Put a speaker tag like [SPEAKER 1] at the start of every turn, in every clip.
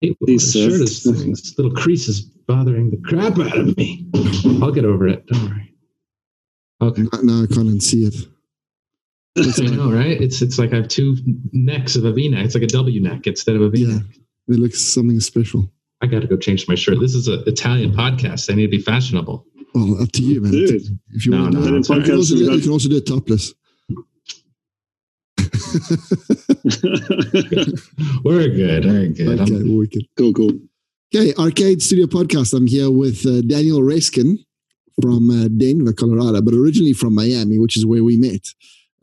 [SPEAKER 1] Hey, my
[SPEAKER 2] These, uh,
[SPEAKER 1] shirt is this little crease is bothering the crap out of me. I'll get over it. Don't worry. Okay.
[SPEAKER 3] Now- Now I can't unsee it. That's
[SPEAKER 1] I
[SPEAKER 3] all right.
[SPEAKER 1] know, right? It's it's like I have two necks of a V neck. It's like a W neck instead of a V
[SPEAKER 3] Yeah.
[SPEAKER 1] neck.
[SPEAKER 3] It looks something special.
[SPEAKER 1] I got to go change my shirt. This is an Italian podcast. I need to be fashionable.
[SPEAKER 3] Well, up to you, man.
[SPEAKER 2] Dude.
[SPEAKER 3] If you
[SPEAKER 1] No,
[SPEAKER 3] want to
[SPEAKER 1] no,
[SPEAKER 3] do
[SPEAKER 1] it's all
[SPEAKER 3] You can also do-
[SPEAKER 2] We got-
[SPEAKER 3] you can also do it topless.
[SPEAKER 1] We're good. We're good.
[SPEAKER 3] Okay,
[SPEAKER 1] I'm-
[SPEAKER 3] wicked.
[SPEAKER 2] cool, cool.
[SPEAKER 3] Okay, Arcade Studio Podcast. I'm here with uh, Daniel Reskin from uh, Denver, Colorado, but originally from Miami, which is where we met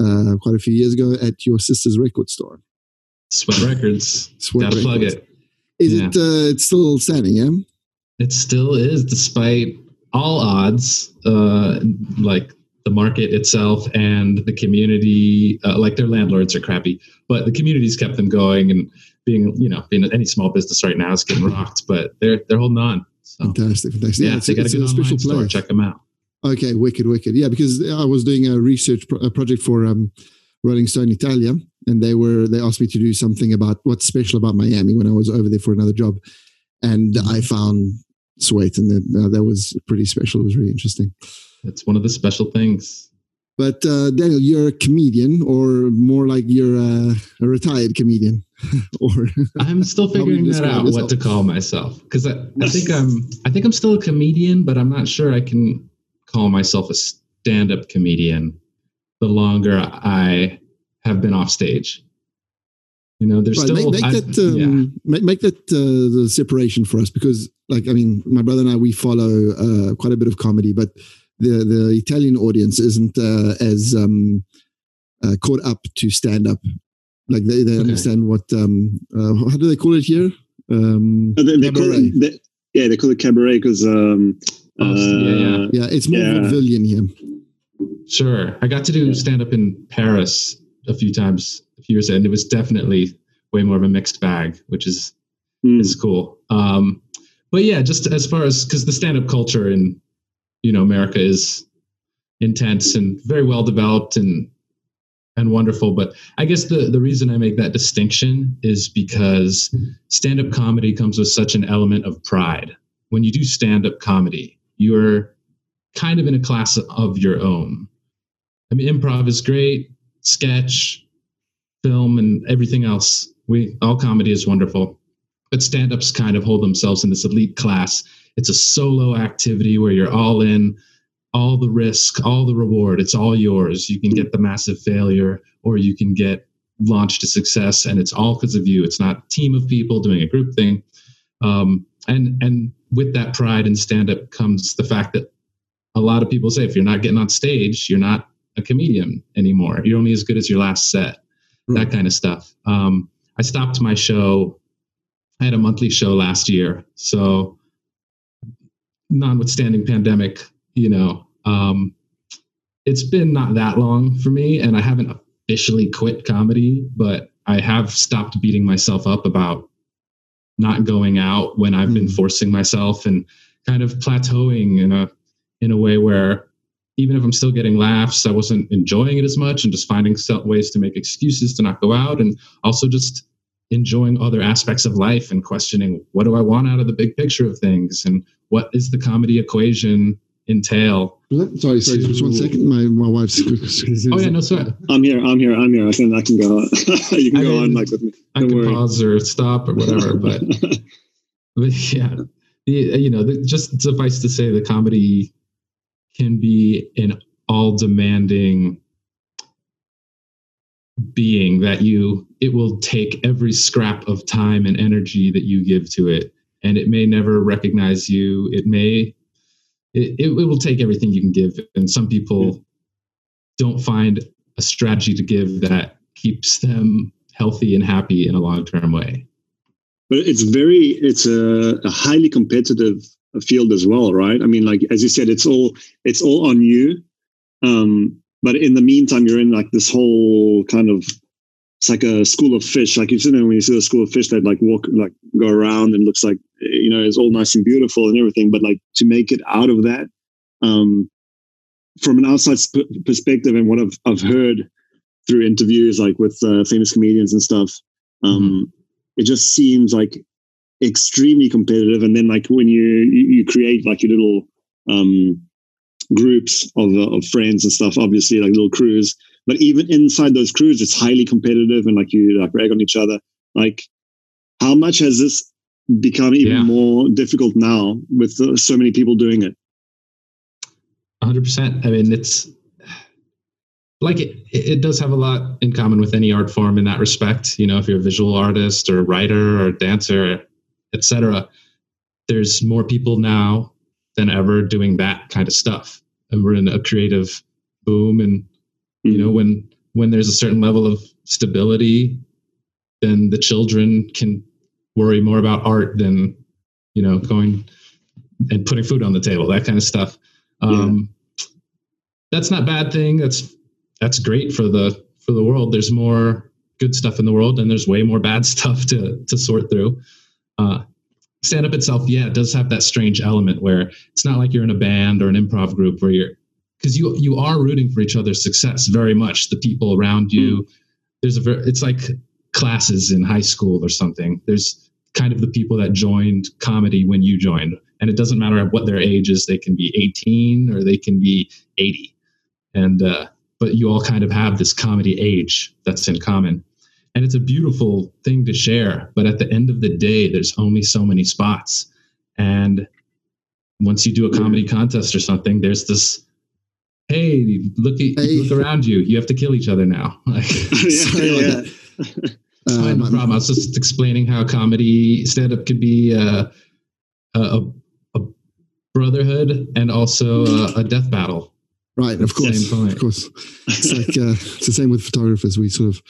[SPEAKER 3] uh, quite a few years ago at your sister's record store.
[SPEAKER 1] Sweat Records.
[SPEAKER 3] Sweat
[SPEAKER 1] Gotta plug it.
[SPEAKER 3] Is
[SPEAKER 1] Yeah.
[SPEAKER 3] it uh, it's still standing, yeah?
[SPEAKER 1] It still is, despite all odds. Uh, like the market itself and the community, uh, like their landlords are crappy, but the community's kept them going. And being, you know, being any small business right now is getting rocked, but they're they're holding on. So
[SPEAKER 3] Fantastic, fantastic.
[SPEAKER 1] yeah,
[SPEAKER 3] it's,
[SPEAKER 1] they got a good
[SPEAKER 3] special
[SPEAKER 1] store.
[SPEAKER 3] place.
[SPEAKER 1] Check them out.
[SPEAKER 3] Okay, wicked, wicked. Yeah, because I was doing a research pro- a project for um, Rolling Stone Italia, and they were they asked me to do something about what's special about Miami when I was over there for another job, and I found Sweat, and that, uh, that was pretty special. It was really interesting.
[SPEAKER 1] It's one of the special things.
[SPEAKER 3] But uh, Daniel, you're a comedian, or more like you're a, a retired comedian, or
[SPEAKER 1] I'm still
[SPEAKER 3] How would you
[SPEAKER 1] figuring that out
[SPEAKER 3] yourself?
[SPEAKER 1] what to call myself because I, I think I'm I think I'm still a comedian, but I'm not sure I can call myself a stand-up comedian. The longer I have been off stage, you know, there's
[SPEAKER 3] Right,
[SPEAKER 1] still
[SPEAKER 3] make, make
[SPEAKER 1] I-
[SPEAKER 3] that um,
[SPEAKER 1] yeah.
[SPEAKER 3] make, make that uh, the separation for us because like i mean my brother and i we follow uh, quite a bit of comedy but the the italian audience isn't uh, as um, uh, caught up to stand up like they, they
[SPEAKER 1] Okay.
[SPEAKER 3] understand what um, uh, how do they call it here um,
[SPEAKER 2] Uh, they, they call it, they, yeah, they call it cabaret because um,
[SPEAKER 1] Oh, yeah, yeah.
[SPEAKER 2] uh,
[SPEAKER 3] yeah it's more
[SPEAKER 2] Yeah.
[SPEAKER 3] vaudevillian here
[SPEAKER 1] Sure. I got to do
[SPEAKER 2] Yeah.
[SPEAKER 1] stand up in Paris a few times a few years ago, and it was definitely way more of a mixed bag, which is
[SPEAKER 2] hmm,
[SPEAKER 1] is cool. Um, but yeah, just as far as because the stand up culture in you know America is intense and very well developed and and wonderful. But I guess the the reason I make that distinction is because stand up comedy comes with such an element of pride. When you do stand up comedy, you're kind of in a class of your own. I mean, improv is great, sketch, film, and everything else. We all comedy is wonderful, but stand-ups kind of hold themselves in this elite class. It's a solo activity where you're all in, all the risk, all the reward. It's all yours. You can get the massive failure, or you can get launched to success, and it's all because of you. It's not a team of people doing a group thing. Um, and and with that pride in stand-up comes the fact that a lot of people say if you're not getting on stage, you're not a comedian anymore. You're only as good as your last set. That kind of stuff. Um, I stopped my show. I had a monthly show last year, so notwithstanding pandemic, you know, um, it's been not that long for me, and I haven't officially quit comedy, but I have stopped beating myself up about not going out when I've been
[SPEAKER 3] Mm.
[SPEAKER 1] forcing myself and kind of plateauing in a in a way where even if I'm still getting laughs, I wasn't enjoying it as much and just finding ways to make excuses to not go out and also just enjoying other aspects of life and questioning what do I want out of the big picture of things and what is the comedy equation entail.
[SPEAKER 3] sorry sorry just one second my my wife's
[SPEAKER 1] Oh yeah, no sweat.
[SPEAKER 2] I'm here. I'm here. I'm here. I can. I can go. On. you can
[SPEAKER 1] I
[SPEAKER 2] go on
[SPEAKER 1] mean,
[SPEAKER 2] like with me.
[SPEAKER 1] I
[SPEAKER 2] Don't
[SPEAKER 1] can
[SPEAKER 2] worry.
[SPEAKER 1] pause or stop or whatever, but, but yeah, the, you know, the, just suffice to say, the comedy can be an all demanding being that you it will take every scrap of time and energy that you give to it and it may never recognize you. It may it, it, will take everything you can give. And some people don't find a strategy to give that keeps them healthy and happy in a long-term way.
[SPEAKER 2] But it's very it's a, a highly competitive field as well right? I mean like as you said it's all it's all on you. Um but in the meantime you're in like this whole kind of it's like a school of fish like you see when you see a school of fish that like walk like go around and looks like you know it's all nice and beautiful and everything but like to make it out of that um from an outside sp- perspective and what I've, I've heard through interviews like with uh, famous comedians and stuff um mm-hmm. it just seems like extremely competitive. And then like when you you, you create like your little um, groups of uh, of friends and stuff, obviously like little crews. But even inside those crews, it's highly competitive and like you like rag on each other. Like, how much has this become even
[SPEAKER 1] Yeah.
[SPEAKER 2] more difficult now with uh, so many people doing it?
[SPEAKER 1] 100% i mean it's like it, it does have a lot in common with any art form in that respect you know if you're a visual artist or a writer or a dancer etc there's more people now than ever doing that kind of stuff we're in a creative boom. And you know when when there's a certain level of stability then the children can worry more about art than you know going and putting food on the table that kind of stuff. Um, that's not a bad thing. That's that's great for the for the world. There's more good stuff in the world and there's way more bad stuff to to sort through. Uh, stand up itself yeah it does have that strange element where it's not like you're in a band or an improv group where you're because you you are rooting for each other's success very much the people around you. There's a ver- it's like classes in high school or something. There's kind of the people that joined comedy when you joined and it doesn't matter what their age is they can be 18 or they can be 80 and uh, but you all kind of have this comedy age that's in common and it's a beautiful thing to share but at the end of the day there's only so many spots and once you do a comedy contest or something there's this hey look at
[SPEAKER 3] Hey.
[SPEAKER 1] look around you you have to kill each other now like
[SPEAKER 2] yeah,
[SPEAKER 1] fine, no
[SPEAKER 3] Um,
[SPEAKER 1] problem. I was just explaining how comedy stand up could be uh, a, a, a brotherhood and also a, a death battle.
[SPEAKER 3] Right, of course, of course. It's like uh, it's the same with photographers. We sort of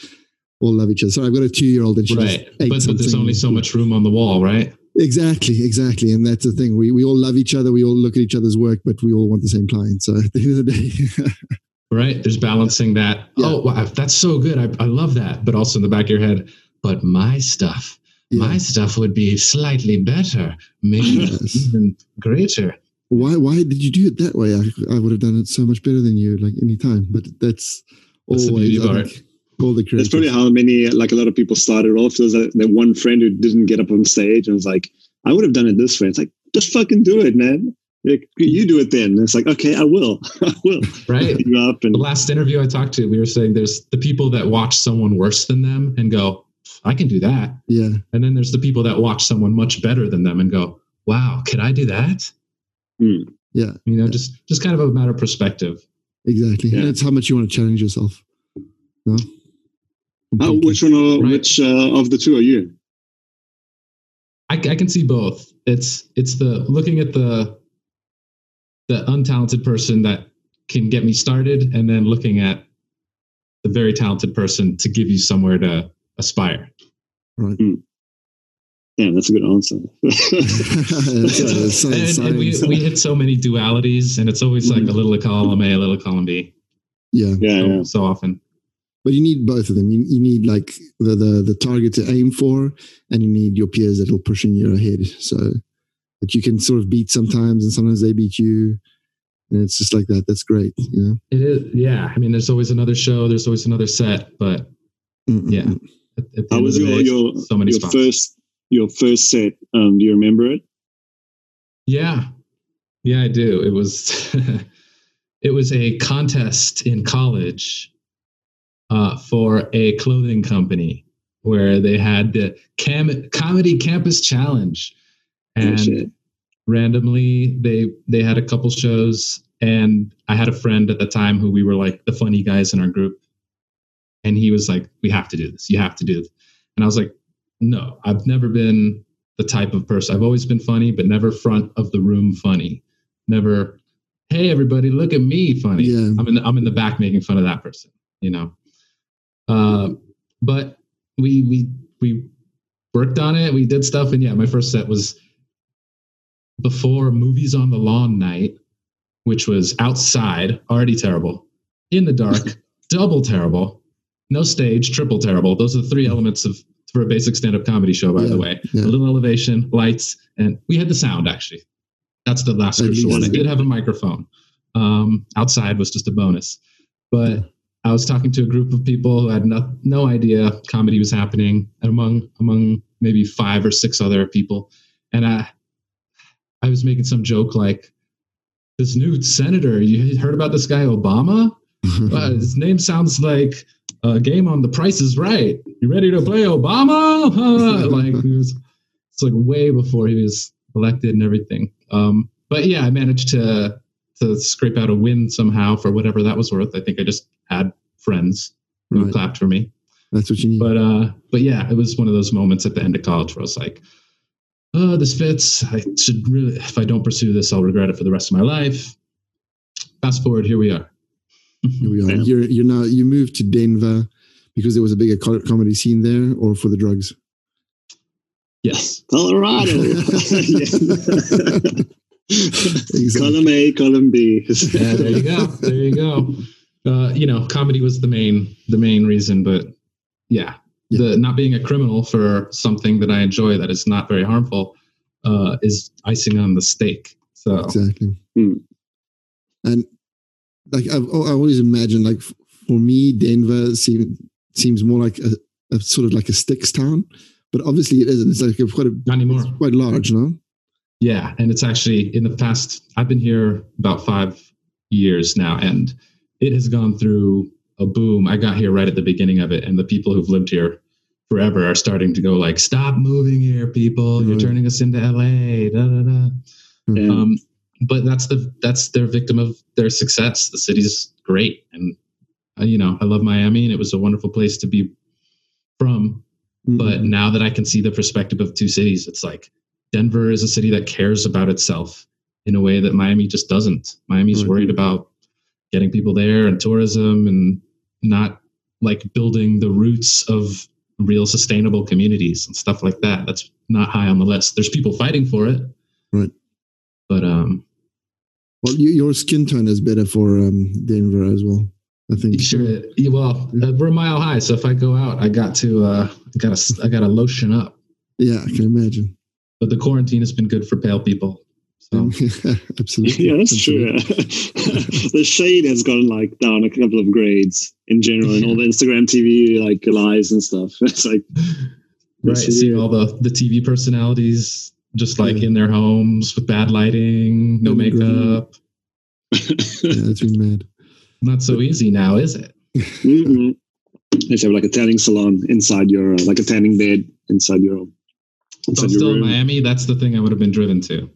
[SPEAKER 3] all love each other. So I've got a two-year-old, and she's
[SPEAKER 1] Right. But, but there's only so much room on the wall, right?
[SPEAKER 3] Exactly, exactly, and that's the thing. We we all love each other. We all look at each other's work, but we all want the same client. So at the end of the day,
[SPEAKER 1] Right. There's balancing that.
[SPEAKER 3] Yeah.
[SPEAKER 1] Oh, wow, that's so good. I, I love that. But also in the back of your head, but my stuff, my stuff would be slightly better, maybe
[SPEAKER 3] Yes.
[SPEAKER 1] even greater.
[SPEAKER 3] why why did you do it that way? I I would have done it so much better than you, like any time. But that's
[SPEAKER 1] That's the
[SPEAKER 3] always
[SPEAKER 1] beauty of
[SPEAKER 3] I
[SPEAKER 1] art.
[SPEAKER 3] think, all the
[SPEAKER 2] That's
[SPEAKER 3] creators.
[SPEAKER 2] probably how many, like a lot of people started off. There's that, that one friend who didn't get up on stage and was like, I would have done it this way. It's like, just fucking do it, man. Like, you do it then. And it's like, okay, I will. I will.
[SPEAKER 1] Right.
[SPEAKER 2] You up and
[SPEAKER 1] the last interview I talked to, we were saying there's the people that watch someone worse than them and go, I can do that.
[SPEAKER 3] yeah,
[SPEAKER 1] And then there's the people that watch someone much better than them and go, wow, could I do that?
[SPEAKER 2] Hmm.
[SPEAKER 3] yeah,
[SPEAKER 1] You know, just just kind of a matter of perspective.
[SPEAKER 3] exactly.
[SPEAKER 2] Yeah.
[SPEAKER 3] And it's how much you want to challenge yourself. No.
[SPEAKER 2] Oh, which one? Are,
[SPEAKER 1] Right.
[SPEAKER 2] Which uh, of the two are you?
[SPEAKER 1] I, I can see both. It's it's the looking at the the untalented person that can get me started, and then looking at the very talented person to give you somewhere to aspire. Right.
[SPEAKER 2] Yeah, that's a good answer.
[SPEAKER 3] That's a- that's
[SPEAKER 1] and, and we, we hit so many dualities, and it's always like a little column A, a little column B.
[SPEAKER 3] yeah,
[SPEAKER 2] yeah,
[SPEAKER 1] so,
[SPEAKER 2] yeah.
[SPEAKER 1] so often.
[SPEAKER 3] But you need both of them. You, you need like the, the the target to aim for, and you need your peers that will pushing you ahead, so that you can sort of beat sometimes, and sometimes they beat you, and it's just like that. That's great, you know.
[SPEAKER 1] It is, yeah. I mean, there's always another show, there's always another set, but
[SPEAKER 3] Mm, mm,
[SPEAKER 1] Yeah. at, at
[SPEAKER 2] How was your
[SPEAKER 1] day,
[SPEAKER 2] your,
[SPEAKER 1] so many
[SPEAKER 2] your
[SPEAKER 1] spots.
[SPEAKER 2] first your first set? Um, do you remember it?
[SPEAKER 1] Yeah, yeah, I do. It was it was a contest in college uh, for a clothing company where they had the cam- comedy campus challenge,
[SPEAKER 2] Oh,
[SPEAKER 1] and
[SPEAKER 2] shit.
[SPEAKER 1] randomly they they had a couple shows, and I had a friend at the time who we were like the funny guys in our group, and he was like, "We have to do this. You have to do this," and I was like, "No, I've never been." the type of person. I've always been funny, but never front of the room funny. Never, hey everybody, look at me funny.
[SPEAKER 3] Yeah.
[SPEAKER 1] I'm in the, I'm in the back making fun of that person, you know. Uh, but we we we worked on it. We did stuff, and yeah, my first set was before movies on the lawn night, which was outside, already terrible, in the dark, double terrible, no stage, triple terrible. Those are the three elements of for a basic stand-up comedy show, by
[SPEAKER 3] Yeah,
[SPEAKER 1] the way.
[SPEAKER 3] yeah.
[SPEAKER 1] A little elevation, lights, and we had the sound actually. That's the last crucial one. I did have a microphone. Um, outside was just a bonus, but I was talking to a group of people who had no, no idea comedy was happening, and among among maybe five or six other people, and I I was making some joke like this new senator. You heard about this guy Obama? uh, his name sounds like a game on The Price is Right. You ready to play Obama? Uh, like he was, it's like way before he was elected and everything. Um, but yeah, I managed to to scrape out a win somehow for whatever that was worth. I think I just had friends who
[SPEAKER 3] Right.
[SPEAKER 1] clapped for me.
[SPEAKER 3] That's what you need.
[SPEAKER 1] But uh, but yeah, it was one of those moments at the end of college where I was like, "Oh, this fits. I should really. If I don't pursue this, I'll regret it for the rest of my life." Fast forward, here we are.
[SPEAKER 3] Here we are.
[SPEAKER 2] Yeah.
[SPEAKER 3] You're you're now you moved to Denver because there was a bigger comedy scene there, or for the drugs.
[SPEAKER 1] Yes.
[SPEAKER 2] Colorado.
[SPEAKER 3] Exactly.
[SPEAKER 2] Column A, column B.
[SPEAKER 1] Yeah, there you go. There you go. Uh, you know, comedy was the main the main reason, but yeah,
[SPEAKER 3] Yeah.
[SPEAKER 1] the not being a criminal for something that I enjoy that is not very harmful uh, is icing on the steak. So
[SPEAKER 3] Exactly.
[SPEAKER 2] Hmm.
[SPEAKER 3] And like I've I always imagined, like for me, Denver seem, seems more like a, a sort of like a sticks town, but obviously it isn't. It's like a, quite a,
[SPEAKER 1] not anymore.
[SPEAKER 3] it's quite large, no?
[SPEAKER 1] Yeah, and it's actually in the past. I've been here about five years now, and it has gone through a boom. I got here right at the beginning of it, and the people who've lived here forever are starting to go like, "Stop moving here, people! You're turning us into LA." Da, da, da.
[SPEAKER 2] Yeah.
[SPEAKER 1] Um, but that's the that's their victim of their success. The city's great, and uh, you know I love Miami, and it was a wonderful place to be from. But
[SPEAKER 3] Mm.
[SPEAKER 1] now that I can see the perspective of two cities, it's like Denver is a city that cares about itself in a way that Miami just doesn't. Miami's
[SPEAKER 3] Right.
[SPEAKER 1] worried about getting people there and tourism and not like building the roots of real sustainable communities and stuff like that. That's not high on the list. There's people fighting for it.
[SPEAKER 3] Right.
[SPEAKER 1] But um
[SPEAKER 3] well, you, your skin tone is better for um, Denver as well. I think.
[SPEAKER 1] sure well uh, we're a mile high so if I go out I got to uh I got to I got to lotion up.
[SPEAKER 3] Yeah, I can imagine.
[SPEAKER 1] But the quarantine has been good for pale people. So
[SPEAKER 3] Absolutely.
[SPEAKER 2] Yeah, that's
[SPEAKER 3] Absolutely.
[SPEAKER 2] true. the shade has gone like down a couple of grades in general, and all the Instagram TV like lies and stuff. It's like
[SPEAKER 1] right seeing all the the tv personalities just like
[SPEAKER 3] Yeah.
[SPEAKER 1] in their homes with bad lighting no
[SPEAKER 3] Really
[SPEAKER 1] makeup
[SPEAKER 3] Yeah, it's been mad.
[SPEAKER 1] not so easy now is it
[SPEAKER 2] mm You should have like a tanning salon inside your, uh, like a tanning bed inside your,
[SPEAKER 1] so
[SPEAKER 2] inside
[SPEAKER 1] i'm
[SPEAKER 2] your
[SPEAKER 1] still in miami that's the thing i would have been driven to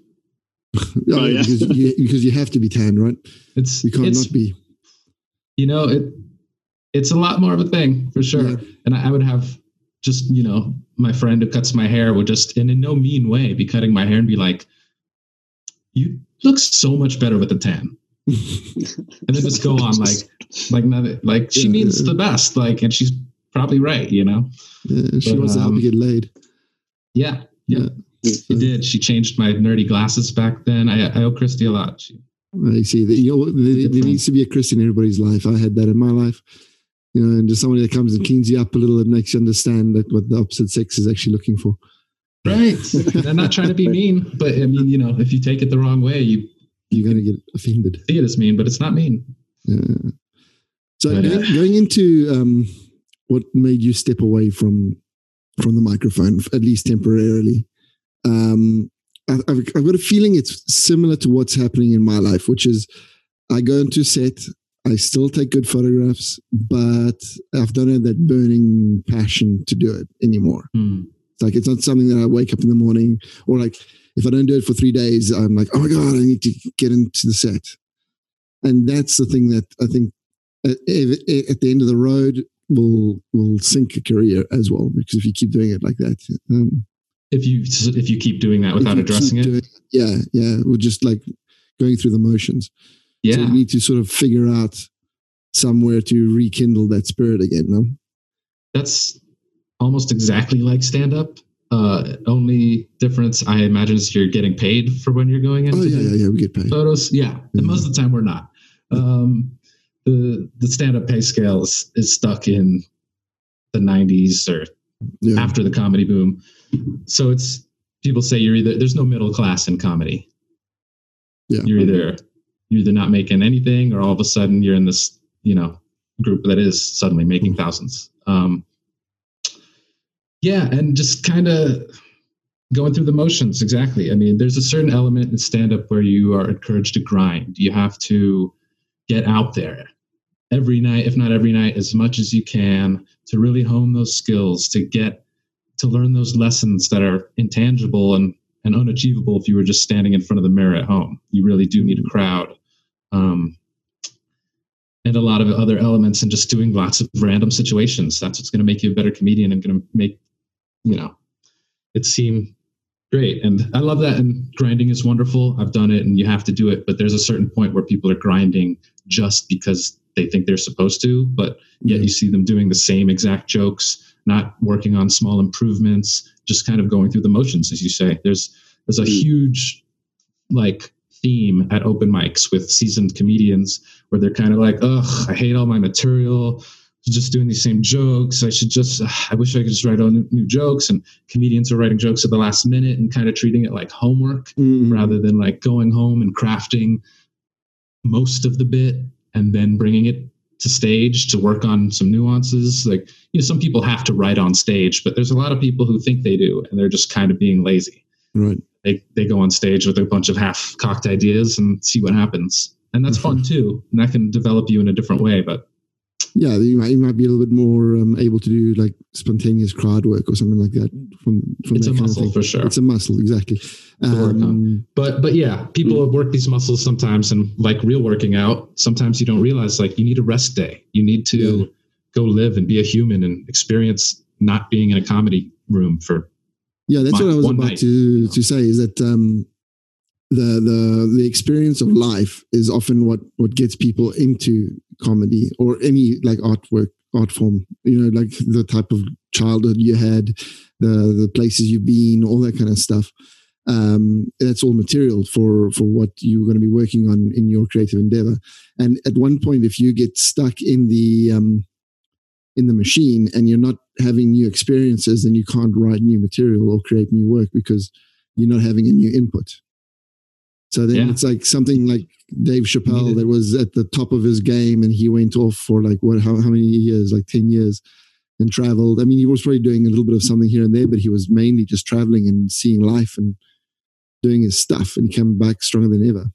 [SPEAKER 2] Oh, yeah.
[SPEAKER 3] because, you, because you have to be tan, right?
[SPEAKER 1] it's
[SPEAKER 3] You can't
[SPEAKER 1] it's
[SPEAKER 3] not be.
[SPEAKER 1] you know it it's a lot more of a thing for sure
[SPEAKER 3] Yeah.
[SPEAKER 1] and I, I would have just you know my friend who cuts my hair would just and in no mean way be cutting my hair and be like you look so much better with the tan and then just go on like like nothing like she
[SPEAKER 3] Yeah,
[SPEAKER 1] means
[SPEAKER 3] yeah.
[SPEAKER 1] the best like and she's probably right you know
[SPEAKER 3] Yeah, she
[SPEAKER 1] But,
[SPEAKER 3] wants to help
[SPEAKER 1] um,
[SPEAKER 3] you get laid.
[SPEAKER 1] yeah yeah she did she changed my nerdy glasses back then i, I owe christy a lot she,
[SPEAKER 3] I see that you know, there, there needs to be a Chris in everybody's life. I had that in my life. You know, and just somebody that comes and cleans you up a little and makes you understand that what the opposite sex is actually looking for.
[SPEAKER 1] right i'm not trying to be mean but i mean you know if you take it the wrong way you
[SPEAKER 3] You're going to get offended.
[SPEAKER 1] see it as mean but it's not mean
[SPEAKER 3] Yeah. So
[SPEAKER 1] But, uh,
[SPEAKER 3] going, going into um, what made you step away from from the microphone, at least temporarily, um, I, I've, I've got a feeling it's similar to what's happening in my life, which is I go into set, I still take good photographs, but I've don't have that burning passion to do it anymore.
[SPEAKER 1] Hmm.
[SPEAKER 3] It's like it's not something that I wake up in the morning or like if I don't do it for three days, I'm like, oh my god, I need to get into the set. And that's the thing that I think at, at the end of the road will will sink a career as well because if you keep doing it like that, um,
[SPEAKER 1] if you if you keep doing that without addressing it
[SPEAKER 3] doing- yeah, yeah, we're just like going through the motions.
[SPEAKER 1] yeah
[SPEAKER 3] So you need to sort of figure out somewhere to rekindle that spirit again. No,
[SPEAKER 1] that's almost exactly like stand up uh only difference i imagine is you're getting paid for when you're going in.
[SPEAKER 3] oh yeah, yeah, yeah, we get paid.
[SPEAKER 1] photos yeah and most of the time we're not um the the stand up pay scale is, is stuck in the 90s or
[SPEAKER 3] Yeah,
[SPEAKER 1] after the comedy boom so it's people say you're either there's no middle class in comedy
[SPEAKER 3] Yeah.
[SPEAKER 1] you're either you're either not making anything or all of a sudden you're in this you know group that is suddenly making thousands um yeah, and just kind of going through the motions. Exactly. I mean, there's a certain element in stand up where you are encouraged to grind. You have to get out there every night, if not every night, as much as you can to really hone those skills, to get to learn those lessons that are intangible and, and unachievable if you were just standing in front of the mirror at home. You really do need a crowd. Um, and a lot of other elements and just doing lots of random situations. That's what's going to make you a better comedian and going to make, you know, it seem great. And I love that. And grinding is wonderful. I've done it and you have to do it. But there's a certain point where people are grinding just because they think they're supposed to, but yet you see them doing the same exact jokes, not working on small improvements, just kind of going through the motions, as you say. There's there's a mm. huge like theme at open mics with seasoned comedians where they're kind of like, ugh, I hate all my material just doing these same jokes. I should just, I wish I could just write all new, new, jokes. And comedians are writing jokes at the last minute and kind of treating it like homework mm-hmm. rather than like going home and crafting most of the bit and then bringing it to stage to work on some nuances. Like, you know, some people have to write on stage, but there's a lot of people who think they do and they're just kind of being lazy.
[SPEAKER 3] Right.
[SPEAKER 1] They, they go on stage with a bunch of half cocked ideas and see what happens. And that's mm-hmm. fun too. And that can develop you in a different way. But
[SPEAKER 3] yeah, you might, you might be a little bit more um, able to do like spontaneous crowd work or something like that. From from
[SPEAKER 1] it's a muscle for sure.
[SPEAKER 3] It's a muscle, exactly. Um,
[SPEAKER 1] but but yeah, people mm. work these muscles sometimes, and like real working out, sometimes you don't realize like you need a rest day. You need to yeah. go live and be a human and experience not being in a comedy room for.
[SPEAKER 3] Yeah, that's what I was about night, to you know? to say. Is that um, the the the experience of life is often what what gets people into comedy or any like artwork art form you know like the type of childhood you had the the places you've been all that kind of stuff. Um, that's all material for for what you're going to be working on in your creative endeavor. And at one point if you get stuck in the um, in the machine and you're not having new experiences then you can't write new material or create new work because you're not having a new input so then yeah. it's like something like Dave Chappelle that was at the top of his game and he went off for like what how, how many years like 10 years and traveled. I mean, he was probably doing a little bit of something here and there, but he was mainly just traveling and seeing life and doing his stuff and he came back stronger than ever.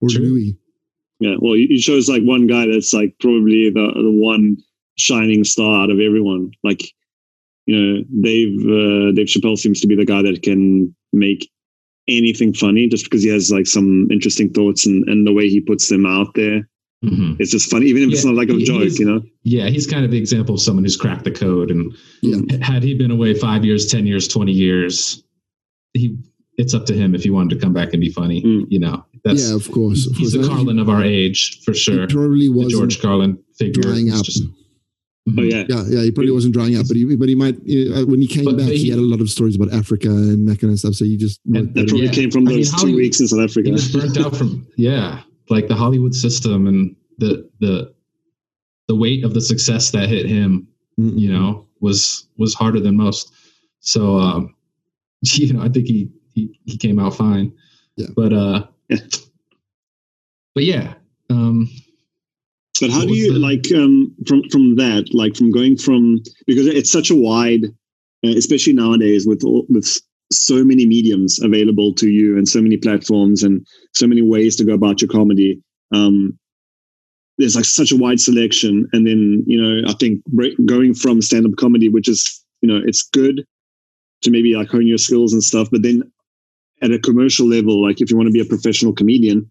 [SPEAKER 3] Or True. Louis.
[SPEAKER 2] Yeah, well, he shows like one guy that's like probably the the one shining star out of everyone. Like, you know, Dave uh, Dave Chappelle seems to be the guy that can make anything funny just because he has like some interesting thoughts and, and the way he puts them out there. Mm-hmm. It's just funny, even if yeah, it's not like a joke, you know?
[SPEAKER 1] Yeah, he's kind of the example of someone who's cracked the code. And yeah. had he been away five years, 10 years, 20 years, he it's up to him if he wanted to come back and be funny. Mm. You know,
[SPEAKER 3] that's, yeah, of course. Of
[SPEAKER 1] he's
[SPEAKER 3] course.
[SPEAKER 1] the Carlin of our age for sure.
[SPEAKER 3] He probably was
[SPEAKER 1] George Carlin figure.
[SPEAKER 3] Drying up.
[SPEAKER 2] Just, Oh yeah,
[SPEAKER 3] yeah, yeah. He probably wasn't drying up, but he, but he might. Uh, when he came but, back, he, he, had a lot of stories about Africa and that kind of stuff. So you just
[SPEAKER 2] that, that probably yeah. came from those I mean, two weeks in South Africa.
[SPEAKER 1] He was burnt out from yeah, like the Hollywood system and the the the weight of the success that hit him. Mm-hmm. You know, was was harder than most. So, um, you know, I think he he he came out fine.
[SPEAKER 3] Yeah.
[SPEAKER 1] But uh, but yeah. Um,
[SPEAKER 2] but how do you like um, from from that, like from going from because it's such a wide, uh, especially nowadays with all, with so many mediums available to you and so many platforms and so many ways to go about your comedy. Um, there's like such a wide selection, and then you know I think going from stand up comedy, which is you know it's good to maybe like hone your skills and stuff, but then at a commercial level, like if you want to be a professional comedian,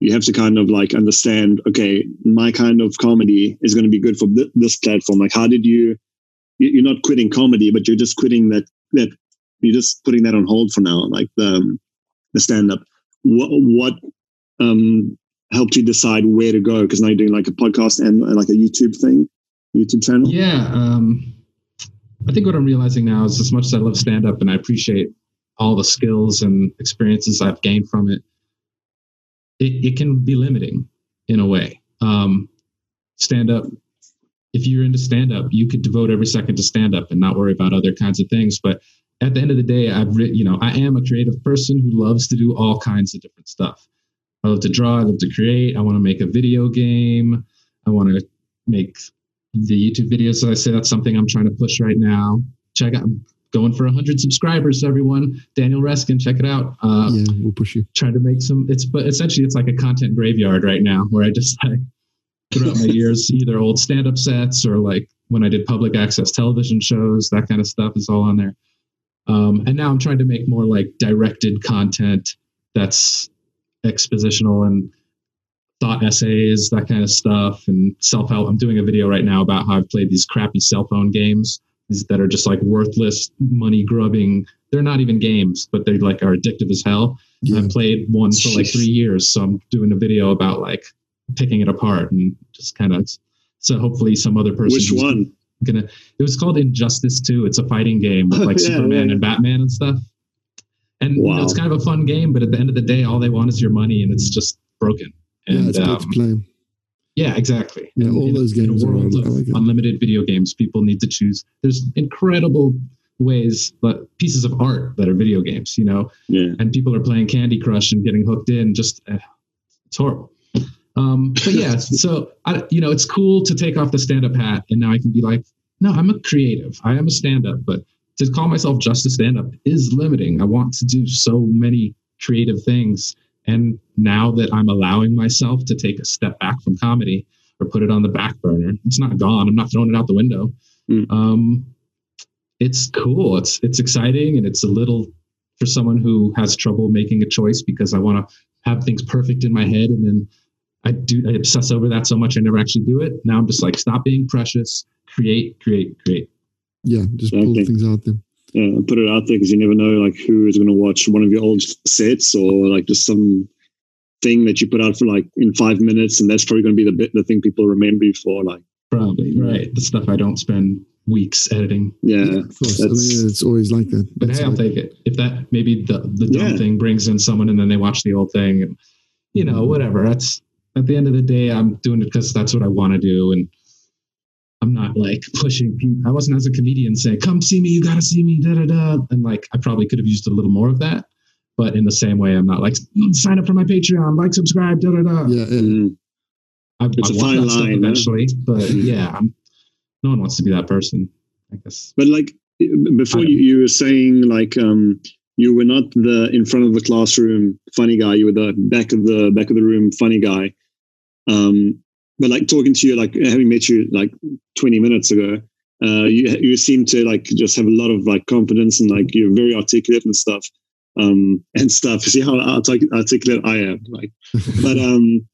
[SPEAKER 2] you have to kind of like understand okay my kind of comedy is going to be good for th- this platform. Like how did you you're not quitting comedy but you're just quitting that that you're just putting that on hold for now like the um, the stand up what what um helped you decide where to go? Because now you're doing like a podcast and, and like a youtube thing youtube channel?
[SPEAKER 1] Yeah um i think what i'm realizing now is as much as i love stand up and i appreciate all the skills and experiences i've gained from it it, it can be limiting in a way. Um, stand up, if you're into stand up, you could devote every second to stand up and not worry about other kinds of things. But at the end of the day, I've written, you know, I am a creative person who loves to do all kinds of different stuff. I love to draw, I love to create, I want to make a video game, I want to make the YouTube videos. So I say that's something I'm trying to push right now. check out. Going for 100 subscribers. Everyone, Daniel Reskin, check it out. Uh,
[SPEAKER 3] yeah, we'll push you.
[SPEAKER 1] Trying to make some. It's but essentially it's like a content graveyard right now, where I just like throughout my years, either old stand-up sets or like when I did public access television shows, that kind of stuff is all on there. Um, and now I'm trying to make more like directed content that's expositional and thought essays, that kind of stuff, and self help. I'm doing a video right now about how I've played these crappy cell phone games that are just like worthless, money grubbing. They're not even games, but they like are addictive as hell. Yeah. I played one for like three years, so I'm doing a video about like picking it apart and just kind of. So hopefully, some other person.
[SPEAKER 2] Which one?
[SPEAKER 1] Gonna. It was called Injustice 2. It's a fighting game with like yeah, Superman yeah. and Batman and stuff. And wow. you know, it's kind of a fun game, but at the end of the day, all they want is your money, and it's just broken. And,
[SPEAKER 3] yeah, it's um, to play.
[SPEAKER 1] Yeah, exactly.
[SPEAKER 3] Yeah, all in, those games
[SPEAKER 1] in a world are, of like unlimited video games. People need to choose. There's incredible ways, but pieces of art that are video games. You know,
[SPEAKER 2] yeah.
[SPEAKER 1] And people are playing Candy Crush and getting hooked in. Just eh, it's horrible. Um, but yeah, so I, you know, it's cool to take off the stand-up hat, and now I can be like, no, I'm a creative. I am a stand-up, but to call myself just a stand-up is limiting. I want to do so many creative things and now that I'm allowing myself to take a step back from comedy or put it on the back burner, it's not gone. I'm not throwing it out the window. Mm. Um, it's cool. It's it's exciting, and it's a little for someone who has trouble making a choice because I want to have things perfect in my head, and then I do I obsess over that so much I never actually do it. Now I'm just like stop being precious, create, create, create.
[SPEAKER 3] Yeah, just pull things out there
[SPEAKER 2] uh, put it out there because you never know like who is going to watch one of your old sets or like just some thing that you put out for like in five minutes and that's probably going to be the bit the thing people remember you for like.
[SPEAKER 1] Probably right. The stuff i don't spend weeks editing.
[SPEAKER 2] Yeah, yeah of
[SPEAKER 3] course. I mean, it's always like that.
[SPEAKER 1] But
[SPEAKER 3] that's
[SPEAKER 1] hey i'll take it. If that maybe the the dumb yeah. thing brings in someone and then they watch the old thing and you know whatever. That's at the end of the day i'm doing it because that's what i want to do and I'm not like pushing people. I wasn't as a comedian saying, come see me, you got to see me, da da da. And like, I probably could have used a little more of that. But in the same way, I'm not like, sign up for my Patreon, like, subscribe, da da da.
[SPEAKER 3] Yeah. yeah.
[SPEAKER 1] I, it's I a fine line eventually, but mm-hmm. yeah, I'm, no one wants to be that person, I guess.
[SPEAKER 2] But like, before you, you were saying like, um, you were not the in front of the classroom funny guy. You were the back of the back of the room funny guy. Um, but like talking to you, like having met you like 20 minutes ago, uh, you you seem to like just have a lot of like confidence and like you're very articulate and stuff, um, and stuff. You see how articulate I am, like, but um,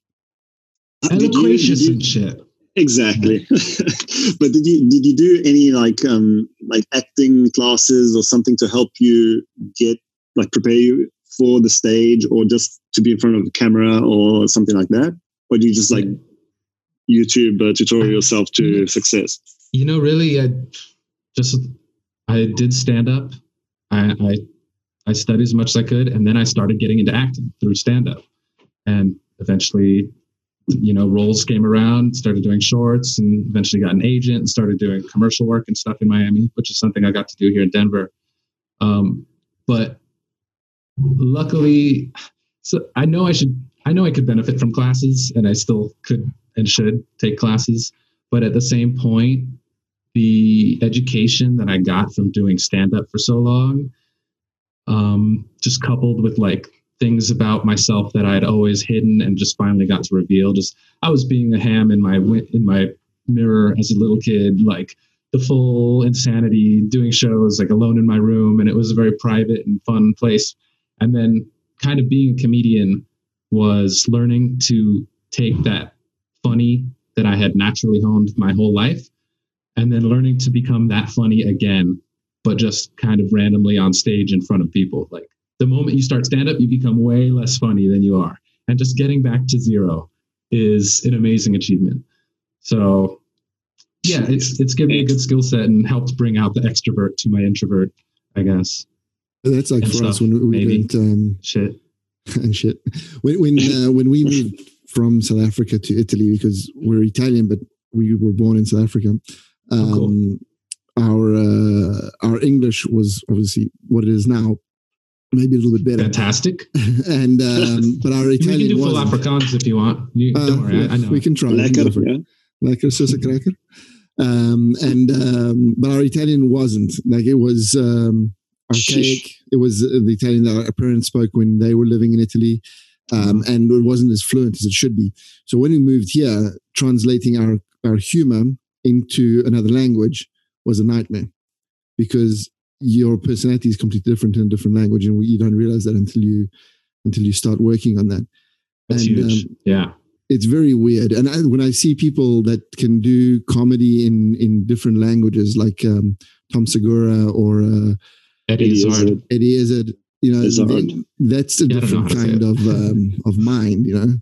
[SPEAKER 1] and shit.
[SPEAKER 2] Exactly. but did you did you do any like um like acting classes or something to help you get like prepare you for the stage or just to be in front of the camera or something like that? Or do you just like YouTube uh, tutorial yourself to success?
[SPEAKER 1] You know, really, I just I did stand up. I, I I studied as much as I could, and then I started getting into acting through stand up, and eventually, you know, roles came around. Started doing shorts, and eventually got an agent and started doing commercial work and stuff in Miami, which is something I got to do here in Denver. Um, but luckily, so I know I should. I know I could benefit from classes, and I still could and should take classes. But at the same point, the education that I got from doing stand up for so long, um, just coupled with like things about myself that I had always hidden and just finally got to reveal. Just I was being a ham in my in my mirror as a little kid, like the full insanity, doing shows like alone in my room, and it was a very private and fun place. And then, kind of being a comedian was learning to take that funny that I had naturally honed my whole life, and then learning to become that funny again, but just kind of randomly on stage in front of people. Like the moment you start stand up, you become way less funny than you are. And just getting back to zero is an amazing achievement. So yeah, it's it's given me a good skill set and helped bring out the extrovert to my introvert, I guess.
[SPEAKER 3] That's like and for stuff, us when we maybe. went um,
[SPEAKER 1] shit
[SPEAKER 3] and shit when when uh, when we moved from South Africa to Italy because we're Italian, but we were born in South Africa. Um, oh, cool. Um, our uh, our English was obviously what it is now, maybe a little bit better.
[SPEAKER 1] Fantastic.
[SPEAKER 3] and um, but our Italian
[SPEAKER 1] we can do full Afrikaans if you want. You, uh, don't worry, I, I, know.
[SPEAKER 3] We can try.
[SPEAKER 2] Lekker, yeah.
[SPEAKER 3] Lekker, sus cracker. Um, and um, but our Italian wasn't like it was um, archaic. It was uh, the Italian that our parents spoke when they were living in Italy, um, and it wasn't as fluent as it should be. So when we moved here, translating our our humor into another language was a nightmare because your personality is completely different in a different language, and you don't realize that until you until you start working on that.
[SPEAKER 1] That's
[SPEAKER 3] and,
[SPEAKER 1] huge.
[SPEAKER 3] um,
[SPEAKER 1] yeah.
[SPEAKER 3] it's very weird. And I, when I see people that can do comedy in in different languages, like um, Tom Segura or uh,
[SPEAKER 1] Eddie. Izzard.
[SPEAKER 3] Eddie Izzard, you know,
[SPEAKER 2] Izzard.
[SPEAKER 3] then that's a
[SPEAKER 1] Yeah, I don't know
[SPEAKER 3] different
[SPEAKER 1] how to say
[SPEAKER 3] kind of um, of mind. You know,